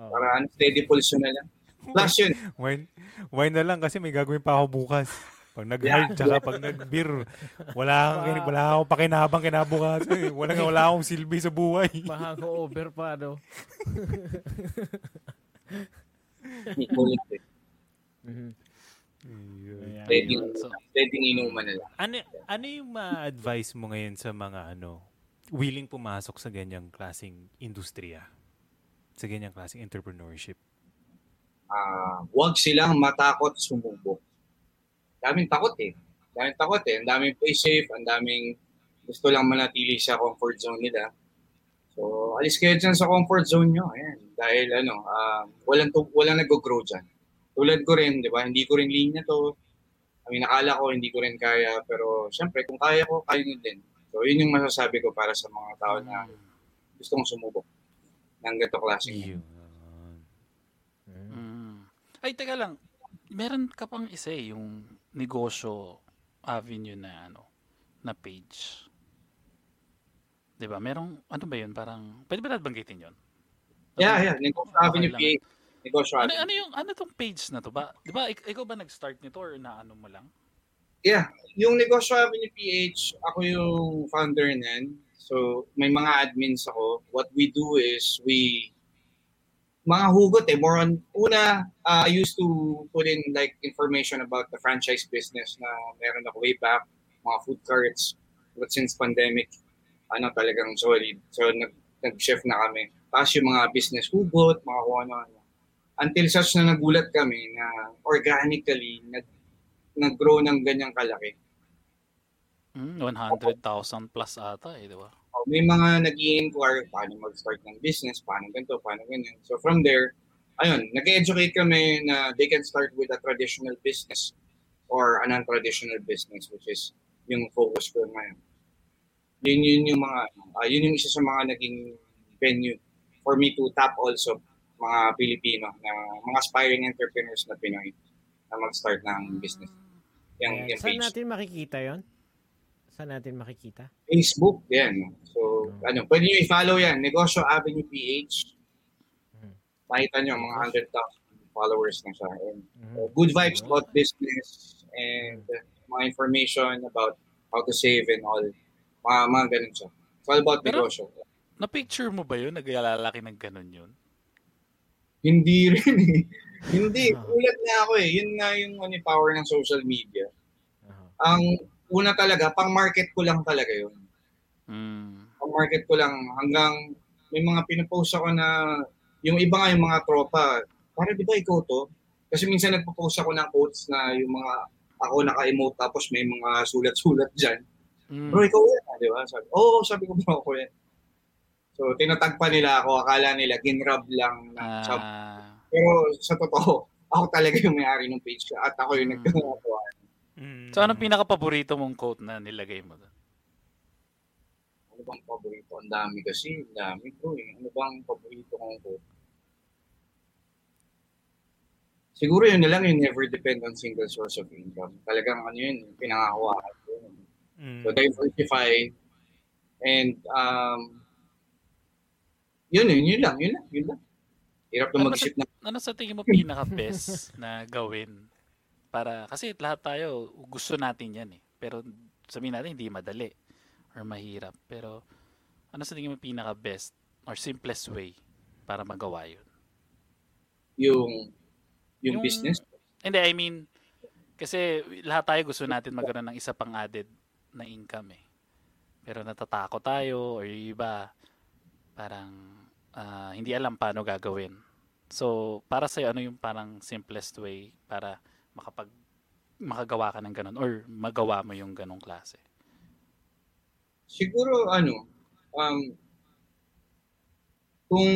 Oo. Para ano, steady pulse yun na lang. Plus yun, Wine, wine na lang kasi may gagawin pa ako bukas. Pag nag-hard, tsaka pag nag-beer, wala akong, wala akong pakinabang kinabukas. Eh. Wala, wala akong silbi sa buhay. Ma-hangover pa, no? Ayun. Ayan. Steady, So- steady inuman na lang. Ano, ano yung ma-advise mo ngayon sa mga ano, willing pumasok sa ganyang klaseng industriya? Sa ganyang klaseng entrepreneurship? ah wag silang matakot sumubok. Daming takot eh. Daming takot eh. Ang daming play safe, ang daming gusto lang manatili sa comfort zone nila. So, alis kayo dyan sa comfort zone nyo. Ayan. Dahil ano, ah, walang, tu- walang nag-grow dyan. Tulad ko rin, di ba? Hindi ko rin linya to. I mean, nakala ko hindi ko rin kaya. Pero, syempre, kung kaya ko, kaya nyo din. So, yun yung masasabi ko para sa mga tao na gustong sumubok ng ganito klaseng Yun. Mm. Ay, teka lang. Meron ka pang isa eh, yung negosyo avenue na ano, na page. 'Di ba? Merong ano ba 'yun? Parang pwede ba natin banggitin 'yon? Yeah, yeah. Negosyo Avenue Okay lang. PA. Negosyo Ano, ano yung ano tong page na to ba? 'Di ba ik- ikaw ba nag-start nito or naano mo lang? Yeah. Yung Negosyo Avenue PH, ako yung founder nan. So, may mga admins ako. What we do is we mga hugot eh. More on, una, uh, I used to put in like information about the franchise business na meron ako way back, mga food carts. But since pandemic, ano talagang solid. So, nag, nag-shift na kami. Tapos yung mga business hugot, mga kung ano-ano. Until such na nagulat kami na organically, nag, nag-grow ng ganyang kalaki. Mm, 100,000 plus ata eh, 'di ba? Oh, may mga nag inquire paano mag-start ng business, paano ganito, paano ganyan. So from there, ayun, nag-educate kami na they can start with a traditional business or a non-traditional business which is yung focus ko ngayon. Yun yun yung mga ah, yun yung isa sa mga naging venue for me to tap also mga Pilipino na mga aspiring entrepreneurs na Pinoy na mag-start ng business. Yung, yung Saan page. natin makikita yon? Saan natin makikita? Facebook, yan. So, Hmm. ano, pwede nyo i-follow yan. Negosyo Avenue PH. Hmm. Makita nyo, mga 100,000 followers na siya. And, Mhm. uh, good vibes about business and uh, mga information about how to save and all. Mga, mga ganun siya. It's all about Pero- negosyo. Na-picture mo ba 'yun? Naglalaki ng ganun 'yun? Hindi rin eh. Hindi. Ah. Ulat na ako eh. Yun nga yung ano, power ng social media. Aha. Ang una talaga, pang market ko lang talaga yun. Mm. ang market ko lang hanggang may mga pinapost ako na yung iba nga yung mga tropa, para di ba ikaw to? Kasi minsan nagpo-post ako ng quotes na yung mga ako naka-emote tapos may mga sulat-sulat dyan. Mm. Bro, ikaw yan, di ba? Sabi, Oo, oh, sabi ko bro, ako yan. So, tinatag pa nila ako. Akala nila, ginrab lang na. Ah, Pero sa totoo, ako talaga yung may-ari ng page at ako yung Mm. nagkakawa. Mm. so anong pinaka-paborito mong quote na nilagay mo doon? Ano bang paborito? Ang dami kasi. Ang dami bro eh. Ano bang paborito kong quote? Siguro yun na lang yung never depend on single source of income. Talagang ano yun, yung pinangahawakan ko. Mm. So diversify and um, yun yun, yun lang, yun lang, yun lang. Hirap na Ano mag-isip na Ano sa tingin mo pinaka-best na gawin? Para, kasi lahat tayo, gusto natin yan eh. Pero sabihin natin, hindi madali or mahirap. Pero ano sa tingin mo pinaka-best or simplest way para magawa yun? yung Yung- yung, business. Hindi, I mean, kasi lahat tayo gusto natin magkaroon ng isa pang added na income eh. Pero natatakot tayo or yung iba parang ah, hindi alam paano gagawin. So, para sa'yo, ano yung parang simplest way para makapag makagawa ka ng ganun or magawa mo yung ganong klase? Siguro ano, um, kung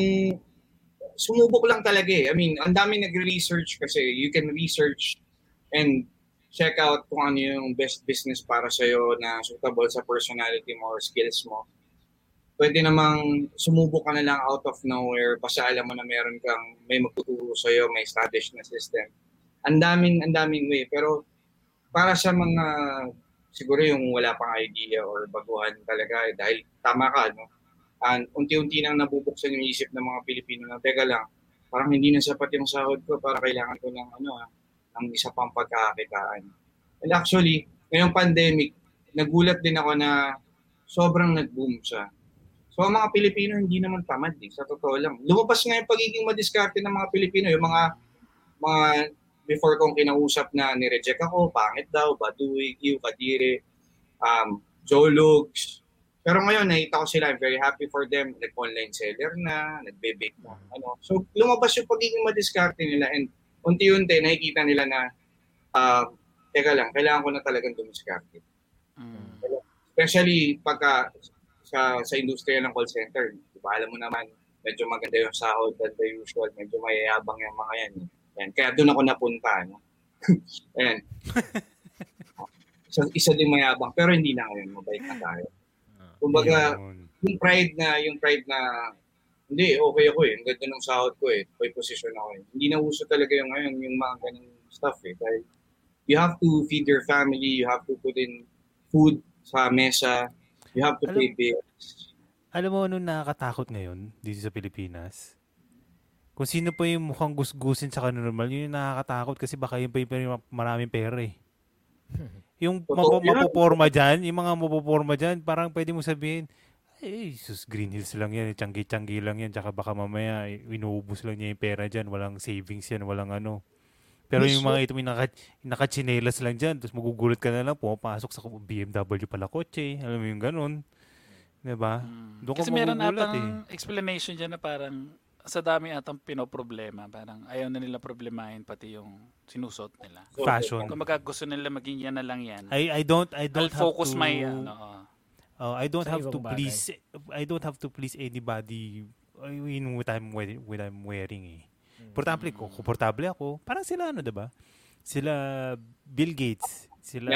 sumubok lang talaga eh. I mean, ang dami nagre-research kasi you can research and check out kung ano yung best business para sa'yo na suitable sa personality mo or skills mo. Pwede namang sumubok ka na lang out of nowhere basta alam mo na meron kang may magtuturo sa'yo, may established na system. Ang daming, ang daming way. Pero para sa mga siguro yung wala pang idea or baguhan talaga eh, dahil tama ka, no? And unti-unti nang nabubuksan yung isip ng mga Pilipino na, teka lang, parang hindi na sapat yung sahod ko para kailangan ko ng ano ah, ng isa pang pagkakakitaan. And actually, ngayong pandemic, nagulat din ako na sobrang nag-boom siya. So ang mga Pilipino hindi naman tamad eh, sa totoo lang. Lumabas nga yung pagiging madiskarte ng mga Pilipino, yung mga mga before kong kinausap na ni-reject ako, pangit daw, baduy, kiw, kadire, um, jolugs. Pero ngayon, nakita ko sila, I'm very happy for them. Nag-online seller na, nagbe-bake na. Ano. So, lumabas yung pagiging madiskarte nila and unti-unti nakikita nila na, uh, teka lang, kailangan ko na talagang dumiskarte. Mm. Especially pagka sa, sa industriya ng call center. Diba, alam mo naman, medyo maganda yung sahod than the usual. Medyo mayayabang yung mga yan. Eh. Yan. Kaya doon ako napunta. No? Ayan. isa, isa din mayabang, pero hindi na ngayon. Mabait na tayo. Kumbaga, Yun. yung pride na, yung pride na, hindi, okay ako eh. Ang ganda ng sahod ko eh. May position ako eh. Hindi na uso talaga yung ngayon, yung mga ganung stuff eh. Dahil you have to feed your family, you have to put in food sa mesa, you have to Alam- pay bills. Alam mo ano nakakatakot ngayon dito sa Pilipinas? Kung sino pa yung mukhang gusgusin sa normal, yun yung nakakatakot kasi baka yun pa yung maraming pera eh. Yung mapo, mapoporma dyan, yung mga mapoporma dyan, parang pwede mo sabihin, eh, sus, Green Hills lang yan, tiyanggi-tiyanggi lang yan, tsaka baka mamaya, eh, inuubos lang niya yung pera dyan, walang savings yan, walang ano. Pero yung mga ito, may naka, nakachinelas lang dyan, tapos magugulat ka na lang, pumapasok sa BMW pala kotse, alam mo yung ganun. Diba? Mm. Doon ka Kasi meron atang eh. explanation dyan na parang sa dami atang pinoproblema, parang ayaw na nila problemahin pati yung sinusot nila. Fashion. Kung baga gusto nila maging yan na lang yan, I I don't I I'll don't focus have to my ano, oo. oh, I don't Sa have to bagay. please I don't have to please anybody in what I'm wearing, what I'm wearing eh. Komportable ko, komportable ako. Parang sila ano, 'di ba? Sila Bill Gates, sila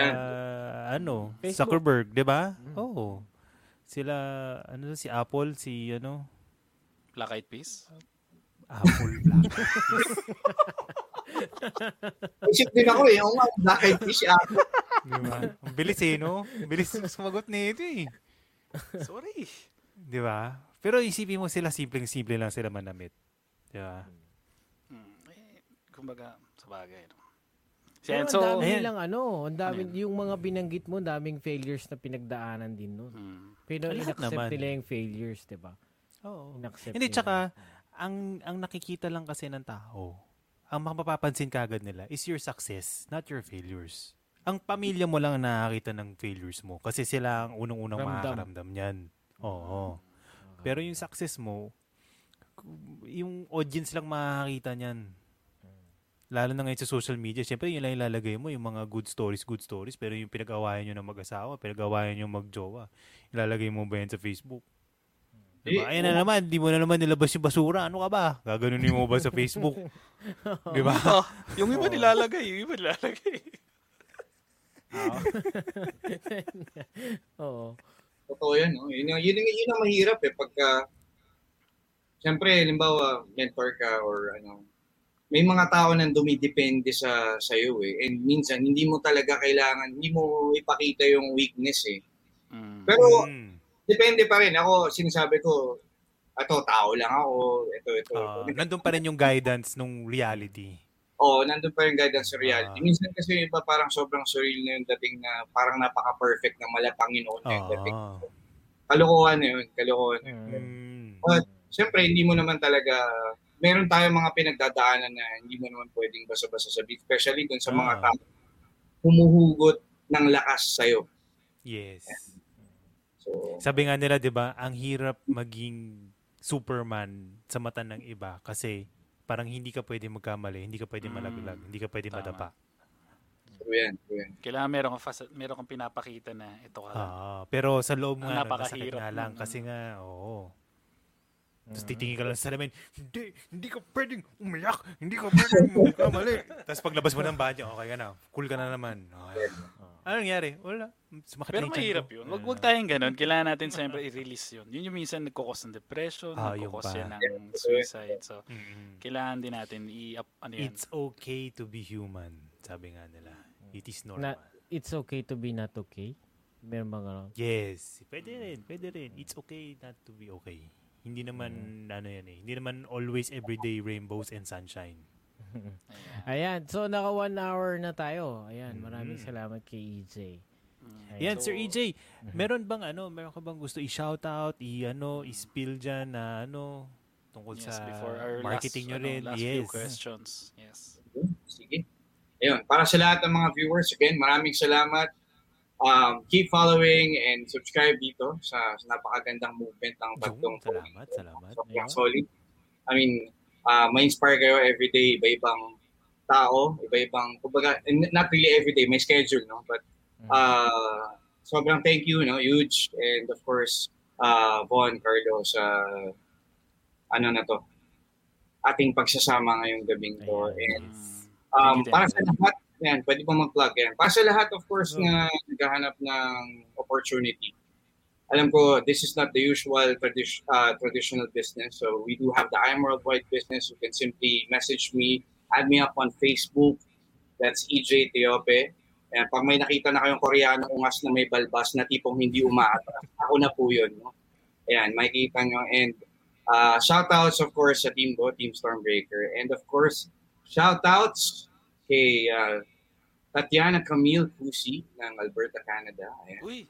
ano, Facebook. Zuckerberg, 'di ba? Oo. Sila ano si Apple, si ano, Black Eyed Peas. Apple Black. Isip din ako eh, oo nga, black eyed fish ako. Di ba? Ang bilis eh, no? Ang bilis sumagot nito eh. Sorry. Di ba? Pero isipin mo sila, simpleng-simple lang sila manamit. Di ba? Mm. Eh, kumbaga, sa bagay. No? Si Pero Enzo, ang dami nilang ano, ang dami, Ano yung mga binanggit mo, daming failures na pinagdaanan din nun. mm, Pero inaccept nila yung failures, di ba? Oo. Hindi, tsaka, ang, ang nakikita lang kasi ng tao, ang mapapapansin kagad nila is your success, not your failures. Ang pamilya mo lang ang nakakita ng failures mo kasi sila ang unang-unang Ramdam. makakaramdam niyan. Oo. Pero yung success mo, yung audience lang makakita niyan. Lalo na ngayon sa social media, syempre yun lang ilalagay mo, yung mga good stories, good stories, pero yung pinag-awayan nyo ng mag-asawa, pinag-awayan nyo mag-jowa, ilalagay mo ba yan sa Facebook? Diba? Eh, Ayan na naman, di mo na naman nilabas yung basura. Ano ka ba? Gaganunin mo ba sa Facebook? di ba? Ah, yung iba nilalagay, yung iba nilalagay. Oo. Totoo yan, no? Yun, yung- yun, yung- yun ang mahirap eh, pagka, siyempre, halimbawa, mentor ka or ano, may mga tao nang dumidepende sa sa'yo eh. And minsan, hindi mo talaga kailangan, hindi mo ipakita yung weakness eh. Mm. Pero, Mm. Depende pa rin. Ako, sinasabi ko, ato, tao lang ako, ito, ito, Ah, ito. nandun pa rin yung guidance nung reality. Oo, nandun pa yung guidance sa reality. Ah. Minsan kasi yung iba parang sobrang surreal na yung dating na parang napaka-perfect na malapanginoon na yung dating. Ah. Kalokohan na yun, kalokohan na yun. Mm. But, Siyempre, hindi mo naman talaga, meron tayong mga pinagdadaanan na hindi mo naman pwedeng basa-basa sabihin. Especially dun sa mga Ah. tao humuhugot ng lakas sa'yo. Yes. So, Sabi nga nila, 'di ba, ang hirap maging Superman sa mata ng iba kasi parang hindi ka pwede magkamali, hindi ka pwede Mm. malaglag, hindi ka pwede Tama. madapa. true yan, true yan. Kailangan meron kang, fas- meron kang pinapakita na ito ka. Ah, pero sa loob nga, nasakit nga lang nun, kasi nga, oo. Tapos Mm. titingin ka lang sa salamin, hindi, hindi ka pwedeng umiyak, hindi ka pwedeng magkamali. Tapos paglabas mo ng banyo, okay ka na, cool ka na naman. Okay. Ano nangyari? Wala. Sumakit Pero mahirap yun. Wag, wag tayong ganun. Kailangan natin siyempre i-release yun. Yun yung minsan nagkukos ng depression, Ah, pa. yan ng suicide. So, Mm-mm. kailangan din natin i-up, ano yan. It's okay to be human, sabi nga nila. It is normal. Na- it's okay to be not okay? Meron ano? Yes. Pwede rin. Pwede rin. It's okay not to be okay. Hindi naman, ano yan eh. Hindi naman always everyday rainbows and sunshine. Ayan, so naka one hour na tayo. Ayan, maraming Mm. salamat kay EJ. Yan, So- Sir EJ, meron bang ano, meron ka bang gusto i-shoutout, i-ano, i-spill dyan na ano, tungkol Yes, sa before our marketing last, nyo ano, rin? last few yes. questions. Yes. Sige. Ayun, para sa lahat ng mga viewers, again, maraming salamat. Um, keep following and subscribe dito sa, sa napakagandang movement ng Bagtong salamat, salamat. Sobrang Ayun. solid. I mean, uh, ma-inspire kayo everyday, iba-ibang tao, iba-ibang, kumbaga, n- not really everyday, may schedule, no? But, uh, sobrang thank you, no? Huge. And of course, uh, Von, Carlo, sa, ano na to, ating pagsasama ngayong gabing to. And, um, para sa lahat, yan, pwede ba mag-plug yan? Para sa lahat, of course, na naghahanap ng opportunity. Alam ko, this is not the usual tradi- uh, traditional business. So we do have the I'm Worldwide business. You can simply message me, add me up on Facebook. That's EJ Teope. And pag may nakita na kayong Koreano ungas na may balbas na tipong hindi umaatras, ako na po yun. No? Ayan, makikita nyo. And uh, shoutouts, of course, sa team ko, Team Stormbreaker. And of course, shoutouts kay uh, Tatiana Camille Cusi ng Alberta, Canada. Ayan. Uy,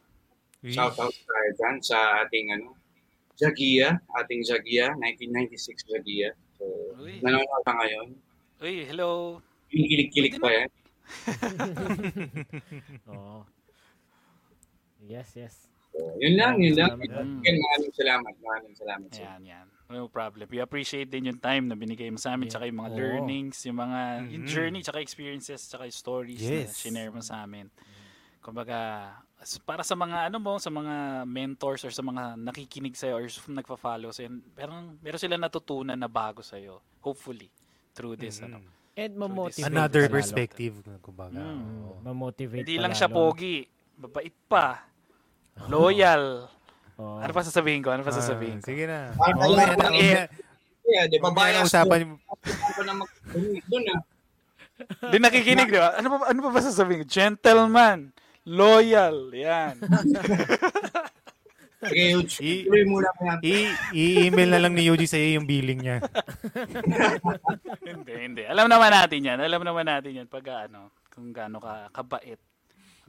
Shout out tayo dyan sa ating ano, Jagia, ating Jagia, 1996 Jagia. So, Uy. nanonood ka ngayon. uy, hello. Kinikilig-kilig pa yan. Oo. Yes, yes. So, yun lang, yun lang. Salamat. Again, maraming salamat. Maraming salamat. sir. Ayan, yan. No problem. We appreciate din yung time na binigay mo sa amin, Yeah. tsaka yung mga Oo. learnings, yung mga yung Mhm. journey, tsaka experiences, tsaka yung stories Yes. na share mo sa amin. Kumbaga, para sa mga ano mo, sa mga mentors or sa mga nakikinig sa'yo or nagpa-follow sa'yo, parang meron sila natutunan na bago sa'yo. Hopefully, through this. Ano. And mamotivate. Another perspective, kumbaga. Mm. Mamotivate Hindi lang siya pogi, mabait pa, loyal. Oo. Ano pa sasabihin ko? Ano pa Ah, sasabihin ko? sige na. Parang Okay, kailangan- ano, eh, Yeah, di ba? mamaya Bias usapan ko na ah. Di nakikinig, di ba? Ano pa, ano pa ba sasabihin ko? Gentleman, loyal, yan. Sige, huge. I- Tuloy muna ko yan. I- i-email na lang ni Yuji sa'yo yung billing niya. hindi, hindi. Alam naman natin yan. Alam naman natin yan pag ano, kung gaano ka kabait.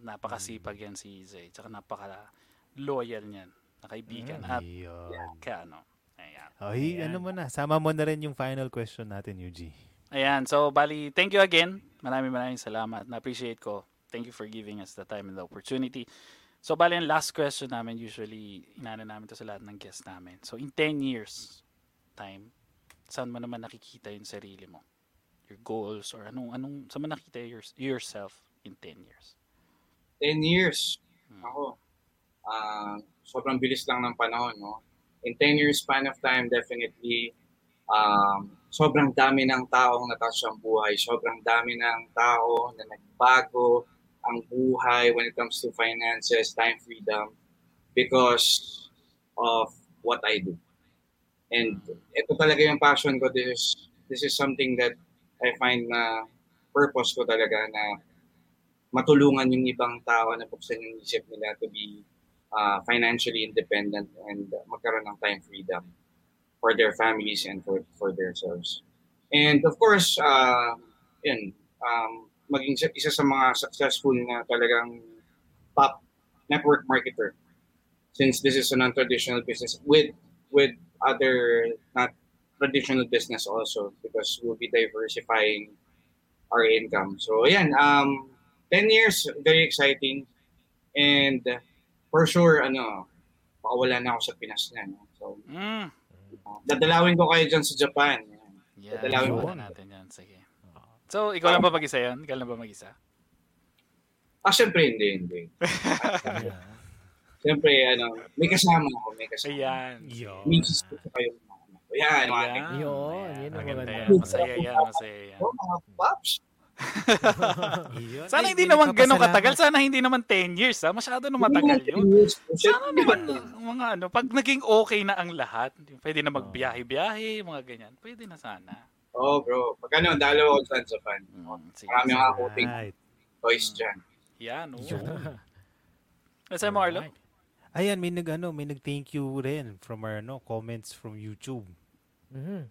Napakasipag yan si Izay. Tsaka napaka-loyal niyan. Na kaibigan. At Ayun. ka ano. Ayan. Ayan. ano mo na. Sama mo na rin yung final question natin, Yuji. Ayan. So, bali, thank you again. Maraming maraming salamat. Na-appreciate ko. Thank you for giving us the time and the opportunity. So, bali, ang last question namin, usually, inana namin to sa lahat ng guests namin. So, in 10 years time, saan mo naman nakikita yung sarili mo? Your goals or anong, anong, saan mo nakita your, yourself in 10 years? 10 years. Hmm. Ako, ah, sobrang bilis lang ng panahon, no? In 10 years span of time, definitely, um, sobrang dami ng taong natouch ang buhay. Sobrang dami ng tao na nagbago ang buhay when it comes to finances, time freedom, because of what I do. And ito talaga yung passion ko. This is, this is something that I find na purpose ko talaga na matulungan yung ibang tao na buksan yung isip nila to be uh, financially independent and magkaroon ng time freedom for their families and for, for themselves. And of course, uh, yun, um, maging isa- isa sa mga successful na talagang top network marketer since this is a non-traditional business with with other not traditional business also because we'll be diversifying our income. So ayan, um 10 years, very exciting. And for sure, ano, pakawala na ako sa Pinas na. No? So, Mm. dadalawin ko kayo dyan sa Japan. Yan. Dadalawin. Wala natin yan. So, ikaw lang ba mag-isa yan? Ikaw lang ba mag-isa? Ah, syempre, hindi, hindi. Syempre, ano, may kasama ako, may kasama. Ayan. Yo. Misis ko sa kayo. mga anak ko. Yan, mga anak Ayan. Yun, Ayan. yun ang Maganda. Masaya yan. Masaya yan. ko, mga paps. Yun. Sana hindi naman ganun katagal. Sana hindi naman 10 years. Ha? Masyado na matagal yun. Sana naman mga ano, pag naging okay na ang lahat, pwede na magbiyahe-biyahe, mga ganyan. Pwede na sana. Oo, oh, bro. Pag ano, dalawa ako dyan sa fan. Mm, sige. Marami ang akuting Right. toys dyan. Yan, oh. Yun. Nasa mo, Arlo? Alright. Ayan, may nag ano, may nag-thank you rin from our ano, comments from YouTube. Mhm.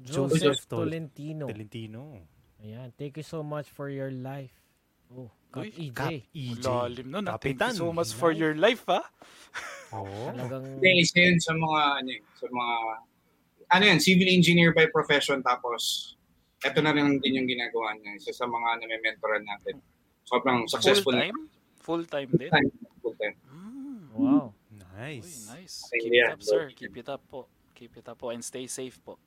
Joseph Joseph Tol- Tolentino. Talentino. Ayan, thank you so much for your life. Oh, Kap Uy, EJ. Cap EJ. Lalim nun. ah. Thank you so much for your life, ha? Oo. Talagang isa yun sa mga, ano yun, sa mga, ano yan, civil engineer by profession, tapos, eto na rin din yung ginagawa niya. Isa sa mga name-mentoran natin. Sobrang successful. Full time? Full time din? Full-time. Full-time. Mm. wow. Uy, Nice. nice. Thank Keep it up, sir. Keep it up po. Keep it up po and stay safe po.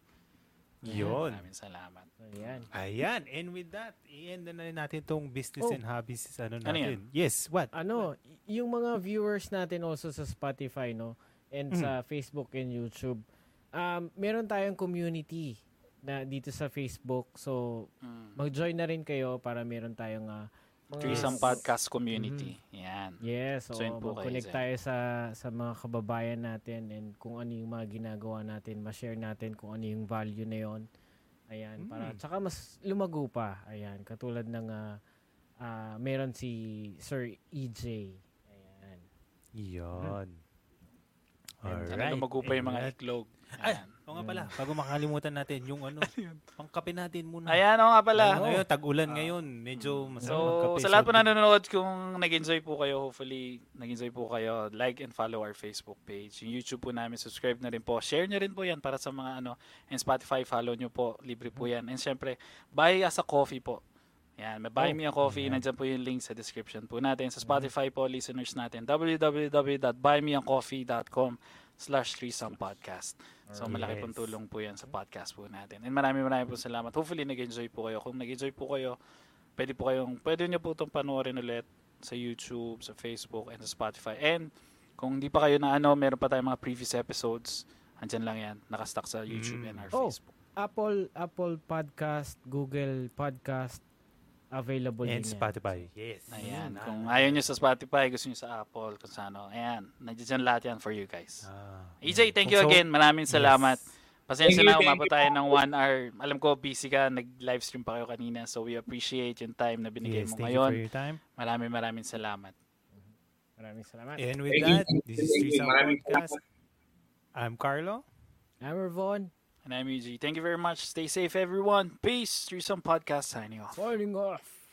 Yun. Maraming salamat. Ayan. Ayan, and with that, i-end na rin natin tong business Oh. and hobbies ano Ano natin. Yes, what? Ano, yung mga viewers natin also sa Spotify, no? And Mm. sa Facebook and YouTube. Um, meron tayong community na dito sa Facebook. So, Mm. mag-join na rin kayo para meron tayong ah, mga Threesome Podcast Community. Yan. Yes, so Join po kayo mag-connect tayo sa sa mga kababayan natin and kung ano yung mga ginagawa natin, ma-share natin kung ano yung value na yon. Ayan, para Mm. tsaka mas lumago pa. Ayan, katulad ng ah, ah, meron si Sir EJ. Ayan. Yun. Sana Alright. lumago pa yung mga iklog. Ay, Ayan. oo nga pala, bago makalimutan natin, yung ano, pangkape natin muna. Ayan, oo nga pala. Ano ngayon, tag-ulan ngayon, medyo masarap So, magkape. sa lahat po So, nanonood, kung nag-enjoy po kayo, hopefully, nag-enjoy po kayo, like and follow our Facebook page. Yung YouTube po namin, subscribe na rin po. Share nyo rin po yan para sa mga ano, and Spotify, follow nyo po. Libre po yan. And syempre, buy us a coffee po. Yan, may buy Oh, me a coffee. yan. Nandiyan po yung link sa description po natin. Sa Spotify po, listeners natin, www.buymeacoffee.com slash threesome podcast. So, malaki Yes. pong tulong po yan sa podcast po natin. And maraming maraming po salamat. Hopefully, nag-enjoy po kayo. Kung nag-enjoy po kayo, pwede po kayong, pwede nyo po itong panoorin ulit sa YouTube, sa Facebook, and sa Spotify. And kung hindi pa kayo na ano, meron pa tayong mga previous episodes. Andyan lang yan. Nakastock sa YouTube Mm. and our Oh. Facebook. Apple Apple Podcast, Google Podcast available And din yan. Spotify. Yes. Ayan. Yun, Kung ayaw nyo sa Spotify, gusto nyo sa Apple, kung sa ano. Ayan. Nandiyan lahat yan for you guys. Ah, EJ, thank you so- again. Maraming salamat. Pasensya Thank you, na, umabot you. tayo ng one hour. Alam ko, busy ka. Nag-livestream pa kayo kanina. So, we appreciate yung time na binigay Yes, mo thank you ngayon. for your time. Maraming maraming salamat. Maraming salamat. And with Thank you. that, this is you. Maraming Podcast. I'm Carlo. I'm Ravon. And I'm EJ. Thank you very much. Stay safe, everyone. Peace. Threesome Podcast signing off. Signing off.